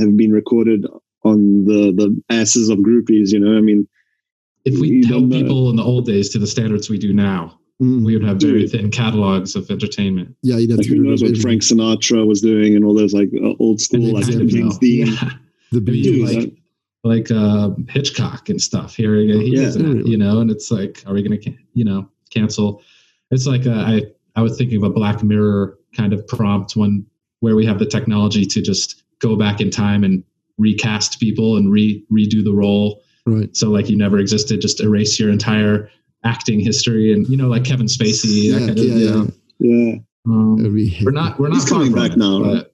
[SPEAKER 2] have been recorded on the the asses of groupies. You know, I mean,
[SPEAKER 1] If we
[SPEAKER 2] You
[SPEAKER 1] held
[SPEAKER 2] know.
[SPEAKER 1] people in the old days to the standards we do now,
[SPEAKER 3] mm,
[SPEAKER 1] we would have very
[SPEAKER 2] Dude.
[SPEAKER 1] thin catalogs of entertainment.
[SPEAKER 3] yeah, you'd have
[SPEAKER 2] like who knows what. Frank Sinatra was doing and all those like uh, old school
[SPEAKER 1] And they
[SPEAKER 2] like
[SPEAKER 1] kind of
[SPEAKER 2] James
[SPEAKER 1] know.
[SPEAKER 2] Dean.
[SPEAKER 1] Yeah.
[SPEAKER 3] the
[SPEAKER 1] I.
[SPEAKER 2] Dude,
[SPEAKER 1] like, like uh, Hitchcock and stuff. Here, he
[SPEAKER 2] Yeah.
[SPEAKER 1] doesn't, you know, and it's like, are we going to, you know, cancel? It's like uh, I, I was thinking of a Black Mirror kind of prompt one where we have the technology to just go back in time and recast people and re redo the role.
[SPEAKER 3] right.
[SPEAKER 1] So like you never existed, just erase your entire acting history and you know, like Kevin Spacey.
[SPEAKER 3] Yeah,
[SPEAKER 1] that kind
[SPEAKER 3] yeah,
[SPEAKER 1] of,
[SPEAKER 3] yeah.
[SPEAKER 2] Yeah,
[SPEAKER 1] Um, we're not we're not
[SPEAKER 2] He's coming back
[SPEAKER 1] it,
[SPEAKER 2] now, right?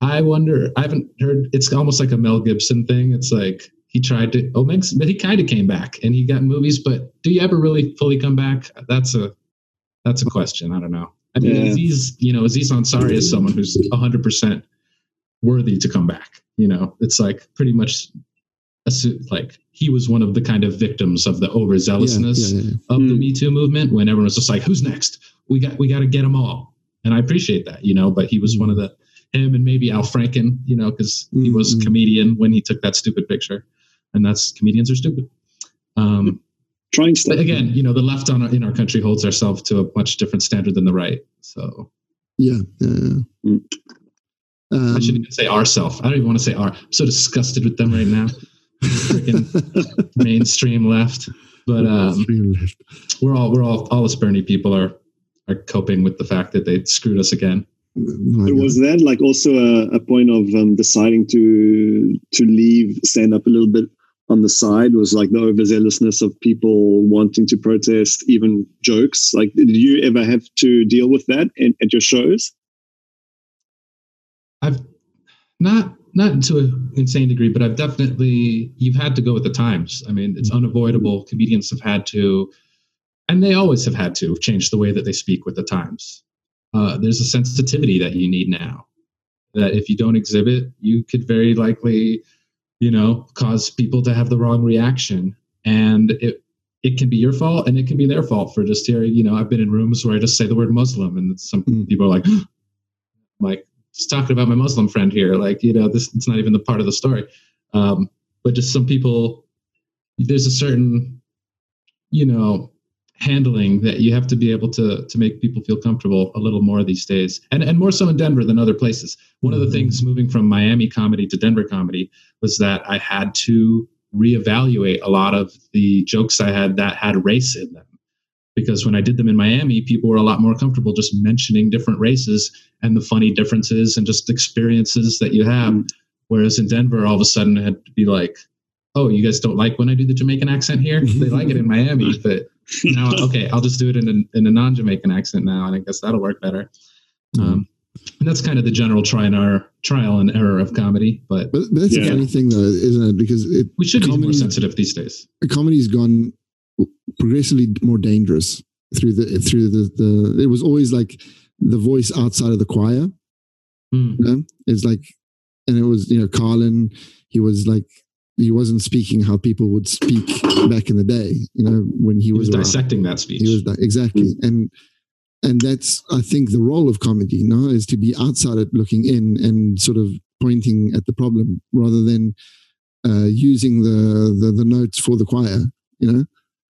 [SPEAKER 1] I wonder. I haven't heard. It's almost like a Mel Gibson thing. It's like he tried to. Oh, Megs, but he kind of came back and he got movies. But do you ever really fully come back? That's a that's a question. I don't know. I mean,
[SPEAKER 2] Yeah.
[SPEAKER 1] Aziz, you know, Aziz Ansari is someone who's hundred percent worthy to come back. You know, it's like pretty much like he was one of the kind of victims of the overzealousness
[SPEAKER 3] yeah, yeah.
[SPEAKER 1] of the
[SPEAKER 2] Mm.
[SPEAKER 1] Me Too movement when everyone was just like, "Who's next? We got we got to get them all." And I appreciate that, you know. But he was one of the him and maybe Al Franken, you know, because he was a comedian when he took that stupid picture, and that's comedians are stupid. Um,
[SPEAKER 2] trying stuff.
[SPEAKER 1] again, you know, the left on our, in our country holds ourselves to a much different standard than the right. So
[SPEAKER 3] Yeah, yeah, yeah.
[SPEAKER 2] Mm.
[SPEAKER 3] Um,
[SPEAKER 1] I shouldn't even say ourself. I don't even want to say our. I'm so disgusted with them right now. Freaking mainstream left. But um,
[SPEAKER 3] left.
[SPEAKER 1] we're all we're all all us Bernie people are are coping with the fact that they screwed us again.
[SPEAKER 3] My
[SPEAKER 2] But was that like also a, a point of um, deciding to to leave stand up a little bit on the side? Was like the overzealousness of people wanting to protest, even jokes. Like, did you ever have to deal with that in, at your shows?
[SPEAKER 1] I've not not to an insane degree, but I've definitely you've had to go with the times. I mean, it's unavoidable. Comedians have had to, and they always have had to change the way that they speak with the times. Uh, there's a sensitivity that you need now. That if you don't exhibit, you could very likely, you know, cause people to have the wrong reaction, and it it can be your fault and it can be their fault for just hearing. You know, I've been in rooms where I just say the word Muslim, and some
[SPEAKER 3] Mm.
[SPEAKER 1] people are like, like just talking about my Muslim friend here. Like, you know, this it's not even the part of the story. Um, but just some people, there's a certain, you know, handling that you have to be able to to make people feel comfortable a little more these days, and and more so in Denver than other places. One of the
[SPEAKER 3] Mhm.
[SPEAKER 1] things moving from Miami comedy to Denver comedy was that I had to reevaluate a lot of the jokes I had that had race in them. Because when I did them in Miami, people were a lot more comfortable just mentioning different races and the funny differences and just experiences that you have.
[SPEAKER 2] Mm.
[SPEAKER 1] Whereas in Denver, all of a sudden it had to be like, oh, you guys don't like when I do the Jamaican accent here? They like it in Miami, but now, okay, I'll just do it in a, in a non Jamaican accent now. And I guess that'll work better. Um, and that's kind of the general try and error, trial and error of comedy. But
[SPEAKER 3] But, but that's
[SPEAKER 2] Yeah.
[SPEAKER 3] a funny thing, though, isn't it? Because it,
[SPEAKER 1] we should be more sensitive these days.
[SPEAKER 3] comedy's gone progressively more dangerous through the through the the. It was always like the voice outside of the choir.
[SPEAKER 1] Hmm.
[SPEAKER 3] You know? It's like, and it was you know Carlin. He was like he wasn't speaking how people would speak back in the day. You know, when he,
[SPEAKER 1] he was,
[SPEAKER 3] was
[SPEAKER 1] dissecting that speech.
[SPEAKER 3] He was exactly, mm. and and that's I think the role of comedy now is to be outside it, looking in, and sort of pointing at the problem rather than uh, using the, the the notes for the choir. You know.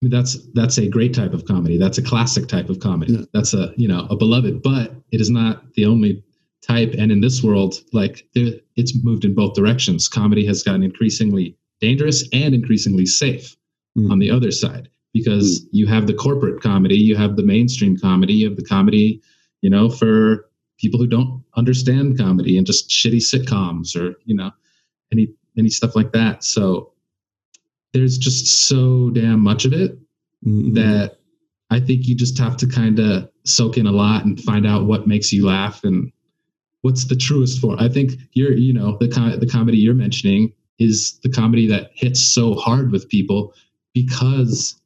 [SPEAKER 1] Mean, that's that's a great type of comedy. That's a classic type of comedy. Yeah. That's a you know a beloved, but it is not the only type. And in this world, like there, it's moved in both directions. Comedy has gotten increasingly dangerous and increasingly safe mm. on the other side because mm. you have the corporate comedy, you have the mainstream comedy, you have the comedy, you know, for people who don't understand comedy and just shitty sitcoms or you know any any stuff like that. So there's just so damn much of it mm-hmm. that I think you just have to kind of soak in a lot and find out what makes you laugh and what's the truest form. I think you're, you know, the kind the comedy you're mentioning is the comedy that hits so hard with people because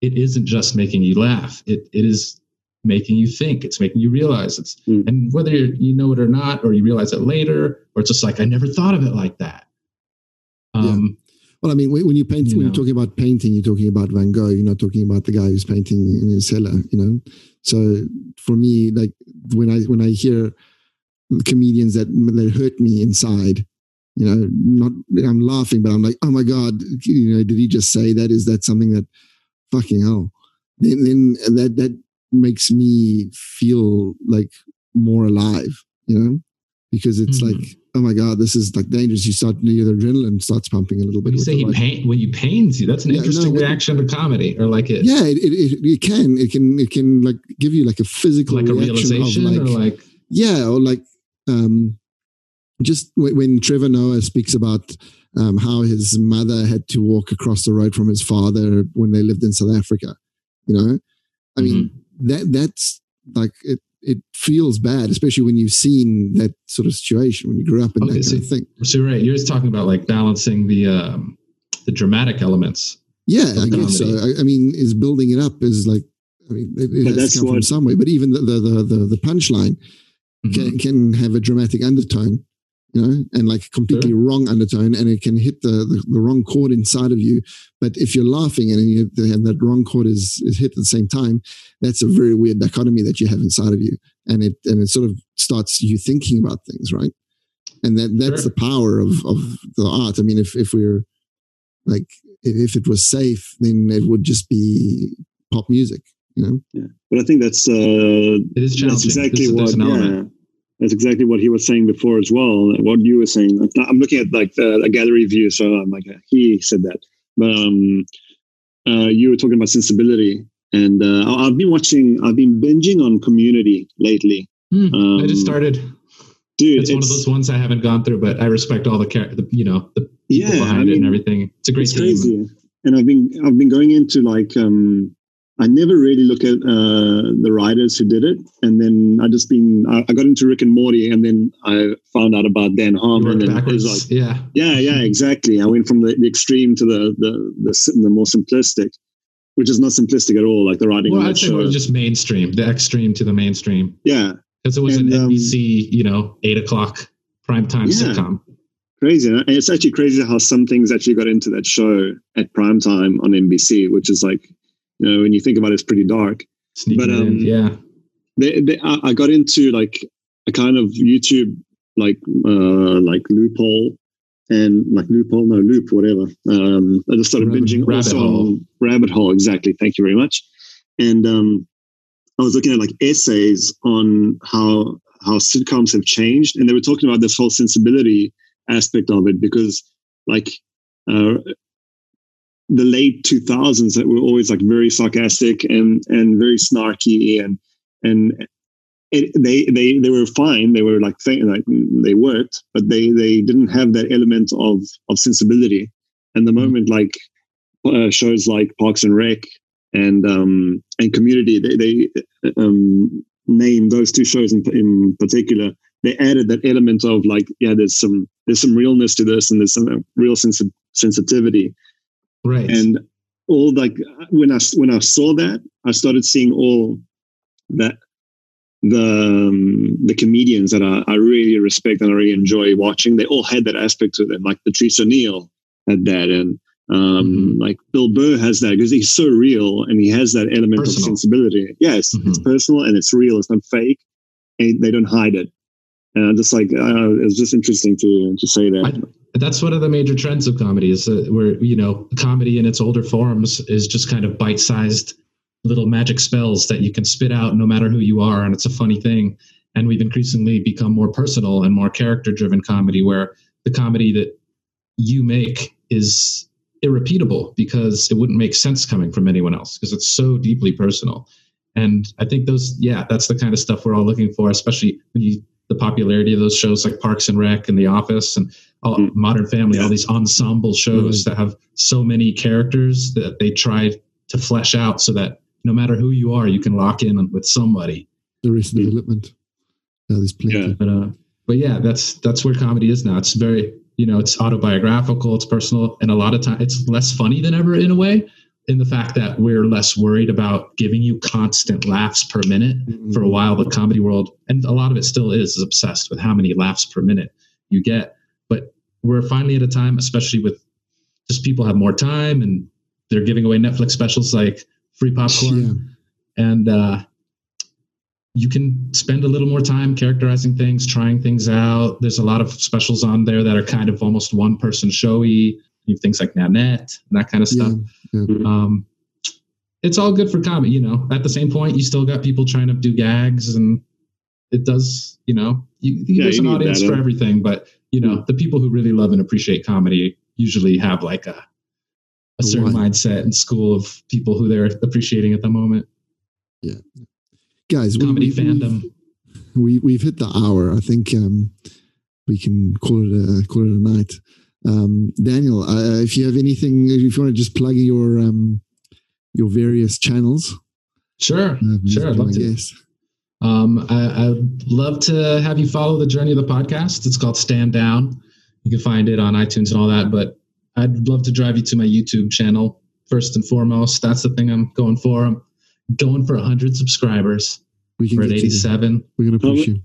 [SPEAKER 1] it isn't just making you laugh. It it is making you think. It's making you realize it's mm. and whether you know it or not, or you realize it later, or it's just like I never thought of it like that.
[SPEAKER 3] Um, well, I mean, when you paint, you when know. you're talking about painting, you're talking about Van Gogh. You're not talking about the guy who's painting in his cellar. You know, so for me, like when I when I hear comedians that that hurt me inside, you know, not I'm laughing, but I'm like, oh my god, you know, did he just say that? Is that something that fucking hell? Then then that that makes me feel like more alive. You know, because it's mm-hmm. like oh my god, this is like dangerous. You start your adrenaline starts pumping a little bit.
[SPEAKER 1] When you say he pain, when you pains you, that's an yeah, interesting no, reaction to comedy, or like it.
[SPEAKER 3] Yeah, it, it, it, can it can it can like give you like a physical
[SPEAKER 1] like a realization
[SPEAKER 3] like,
[SPEAKER 1] or like
[SPEAKER 3] yeah or like um just w- when Trevor Noah speaks about um, how his mother had to walk across the road from his father when they lived in South Africa, you know, I mean mm-hmm. that that's like it it feels bad, especially when you've seen that sort of situation when you grew up in okay, that so, kind of thing.
[SPEAKER 1] So right, you're just talking about like balancing the um, the dramatic elements.
[SPEAKER 3] Yeah, I guess so. I, I, mean, is building it up is like, I mean, it, it has to come what, from somewhere. But even the the the the, the punchline mm-hmm. can, can have a dramatic undertone you know, and like completely sure. wrong undertone, and it can hit the, the, the wrong chord inside of you. But if you're laughing and you have that wrong chord is is hit at the same time, that's a very weird dichotomy that you have inside of you, and it and it sort of starts you thinking about things, right? And that that's sure. the power of of the art. I mean, if if we're like if it was safe, then it would just be pop music, you know.
[SPEAKER 2] Yeah, but I think that's uh, it is that's exactly what yeah that's exactly what he was saying before as well. What you were saying. I'm looking at like the, a gallery view, so I'm like, he said that. But um, uh, you were talking about sensibility, and uh, I've been watching. I've been binging on Community lately.
[SPEAKER 1] Mm, um, I just started. Dude, it's, it's, one of those ones I haven't gone through, but I respect all the, the you know, the people yeah, behind I mean, it and everything. It's a great it's. Crazy.
[SPEAKER 2] And I've been I've been going into like um I never really look at uh, the writers who did it, and then I just been I, I, got into Rick and Morty, and then I found out about Dan Harmon, and
[SPEAKER 1] it was like, yeah,
[SPEAKER 2] yeah, yeah, exactly. I went from the, the extreme to the, the the the more simplistic, which is not simplistic at all, like the writing.
[SPEAKER 1] Well,
[SPEAKER 2] I'd
[SPEAKER 1] say it was just mainstream, the extreme to the mainstream.
[SPEAKER 2] Yeah,
[SPEAKER 1] because it was and, an NBC, um, you know, eight o'clock primetime yeah. sitcom.
[SPEAKER 2] Crazy, and it's actually crazy how some things actually got into that show at primetime on NBC, which is like know, when you think about it, it's pretty dark.
[SPEAKER 1] Sneaking but um, in, yeah,
[SPEAKER 2] they, they, I, got into like a kind of YouTube like uh like loophole and like loophole, no loop, whatever. Um, I just started rabbit, binging
[SPEAKER 1] rabbit
[SPEAKER 2] hole. rabbit hole. Exactly. Thank you very much. And um, I was looking at like essays on how how sitcoms have changed, and they were talking about this whole sensibility aspect of it because like uh, the late 2000s that were always like very sarcastic and and very snarky and and it, they they they were fine. They were like, like they worked but they they didn't have that element of of sensibility. And the mm-hmm. moment like uh, shows like Parks and Rec and um and Community they they um name those two shows in in particular they added that element of like yeah there's some there's some realness to this and there's some real sens- sensitivity
[SPEAKER 1] Right.
[SPEAKER 2] And all like when I when I saw that, I started seeing all that the um, the comedians that I, I really respect and I really enjoy watching. They all had that aspect to them, like Patrice O'Neal had that. And um, mm-hmm. like Bill Burr has that because he's so real and he has that element personal. of sensibility. Yes, mm-hmm. it's personal and it's real. It's not fake. And they don't hide it. And I'm just like, uh, it's just interesting to to say that.
[SPEAKER 1] I, that's one of the major trends of comedy is that where you know comedy in its older forms is just kind of bite-sized little magic spells that you can spit out no matter who you are, and it's a funny thing. And we've increasingly become more personal and more character-driven comedy, where the comedy that you make is irrepeatable because it wouldn't make sense coming from anyone else because it's so deeply personal. And I think those, yeah, that's the kind of stuff we're all looking for, especially when you the popularity of those shows like Parks and Rec and The Office and all, mm. Modern Family, yeah. all these ensemble shows mm. that have so many characters that they try to flesh out so that no matter who you are, you can lock in with somebody.
[SPEAKER 3] There is development. Yeah, there's plenty.
[SPEAKER 1] Yeah. But, uh, but yeah, that's that's where comedy is now. It's very you know it's autobiographical it's personal and a lot of time it's less funny than ever in a way in the fact that we're less worried about giving you constant laughs per minute mm-hmm. for a while the comedy world and a lot of it still is is obsessed with how many laughs per minute you get but we're finally at a time especially with just people have more time and they're giving away netflix specials like free popcorn yeah. and uh you can spend a little more time characterizing things, trying things out. There's a lot of specials on there that are kind of almost one person showy. You have things like Nanette and that kind of stuff. Yeah, yeah. Um, it's all good for comedy, you know. At the same point, you still got people trying to do gags, and it does, you know, you, yeah, there's an audience for everything. But you know, the people who really love and appreciate comedy usually have like a a certain what? mindset and school of people who they're appreciating at the moment.
[SPEAKER 3] Yeah guys,
[SPEAKER 1] comedy we, fandom.
[SPEAKER 3] We we've hit the hour. I think um, we can call it a call it a night. Um, Daniel, uh, if you have anything, if you want to just plug your um, your various channels.
[SPEAKER 1] Sure, uh, sure. I'd love to. Um, I, I'd love to have you follow the journey of the podcast. It's called Stand Down. You can find it on iTunes and all that. But I'd love to drive you to my YouTube channel first and foremost. That's the thing I'm going for. I'm going for 100 subscribers. We can we're at 87.
[SPEAKER 3] We're going to push you.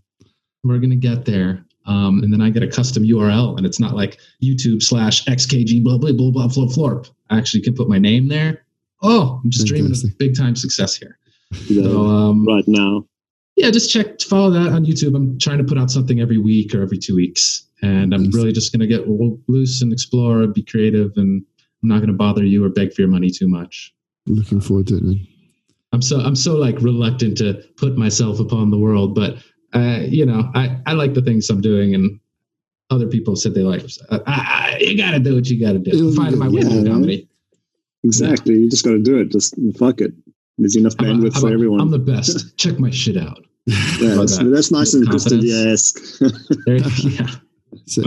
[SPEAKER 1] We're going to get there. Um, and then I get a custom URL, and it's not like YouTube slash XKG blah blah blah blah florp florp. I actually can put my name there. Oh, I'm just Fantastic. dreaming of big time success here.
[SPEAKER 2] Yeah, so, um, right now.
[SPEAKER 1] Yeah, just check follow that on YouTube. I'm trying to put out something every week or every two weeks, and I'm really just going to get loose and explore, and be creative, and I'm not going to bother you or beg for your money too much.
[SPEAKER 3] Looking forward to it, man.
[SPEAKER 1] I'm so I'm so like reluctant to put myself upon the world, but you know, I I like the things I'm doing, and other people said they like. I, I, you got to do what you got to do. Mm-hmm. Finding my way yeah, to comedy.
[SPEAKER 2] Exactly. Yeah. You just got to do it. Just fuck it. There's enough bandwidth a, for everyone.
[SPEAKER 1] I'm the best. Check my shit out.
[SPEAKER 2] yeah, that's, that's nice and just to ask.
[SPEAKER 3] yeah. So,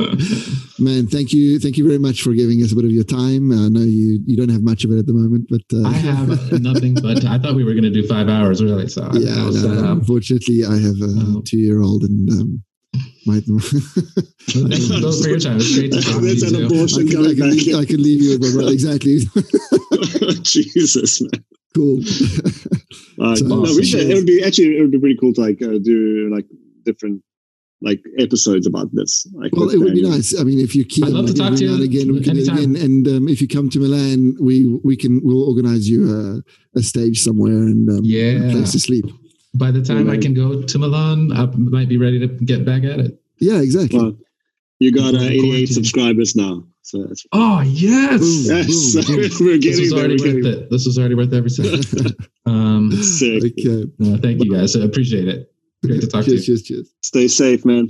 [SPEAKER 3] man, thank you, thank you very much for giving us a bit of your time. I know you you don't have much of it at the moment, but
[SPEAKER 1] uh, I have nothing. But I thought we were going to do five hours, really. So
[SPEAKER 3] yeah, I was, no, um, unfortunately, I have a oh. two year old and. Um, my,
[SPEAKER 1] Thanks for your time. It's great to talk That's. An abortion
[SPEAKER 3] I, can, I, can leave, I can leave you with my exactly.
[SPEAKER 2] Jesus, man.
[SPEAKER 3] Cool.
[SPEAKER 2] Uh, so, no, we should, it would be actually it would be pretty cool to like uh, do like different like episodes about this. Like
[SPEAKER 3] well, it would be nice. I mean, if you keep,
[SPEAKER 1] I'd love to talk to you
[SPEAKER 3] again. We can again. And um, if you come to Milan, we we can we'll organize you a, a stage somewhere and um,
[SPEAKER 1] yeah,
[SPEAKER 3] a place to sleep.
[SPEAKER 1] By the time I can go to Milan, I might be ready to get back at it.
[SPEAKER 3] Yeah, exactly. Well,
[SPEAKER 2] you got uh, 88 subscribers now. So
[SPEAKER 1] oh yes,
[SPEAKER 2] boom, yes.
[SPEAKER 1] Boom, boom. we're getting this was already worth it. This was already worth every second. um,
[SPEAKER 2] Sick.
[SPEAKER 1] Okay. Uh, thank you guys. I appreciate it. Great to talk
[SPEAKER 3] cheers,
[SPEAKER 1] to you.
[SPEAKER 3] Cheers, cheers.
[SPEAKER 2] Stay safe, man.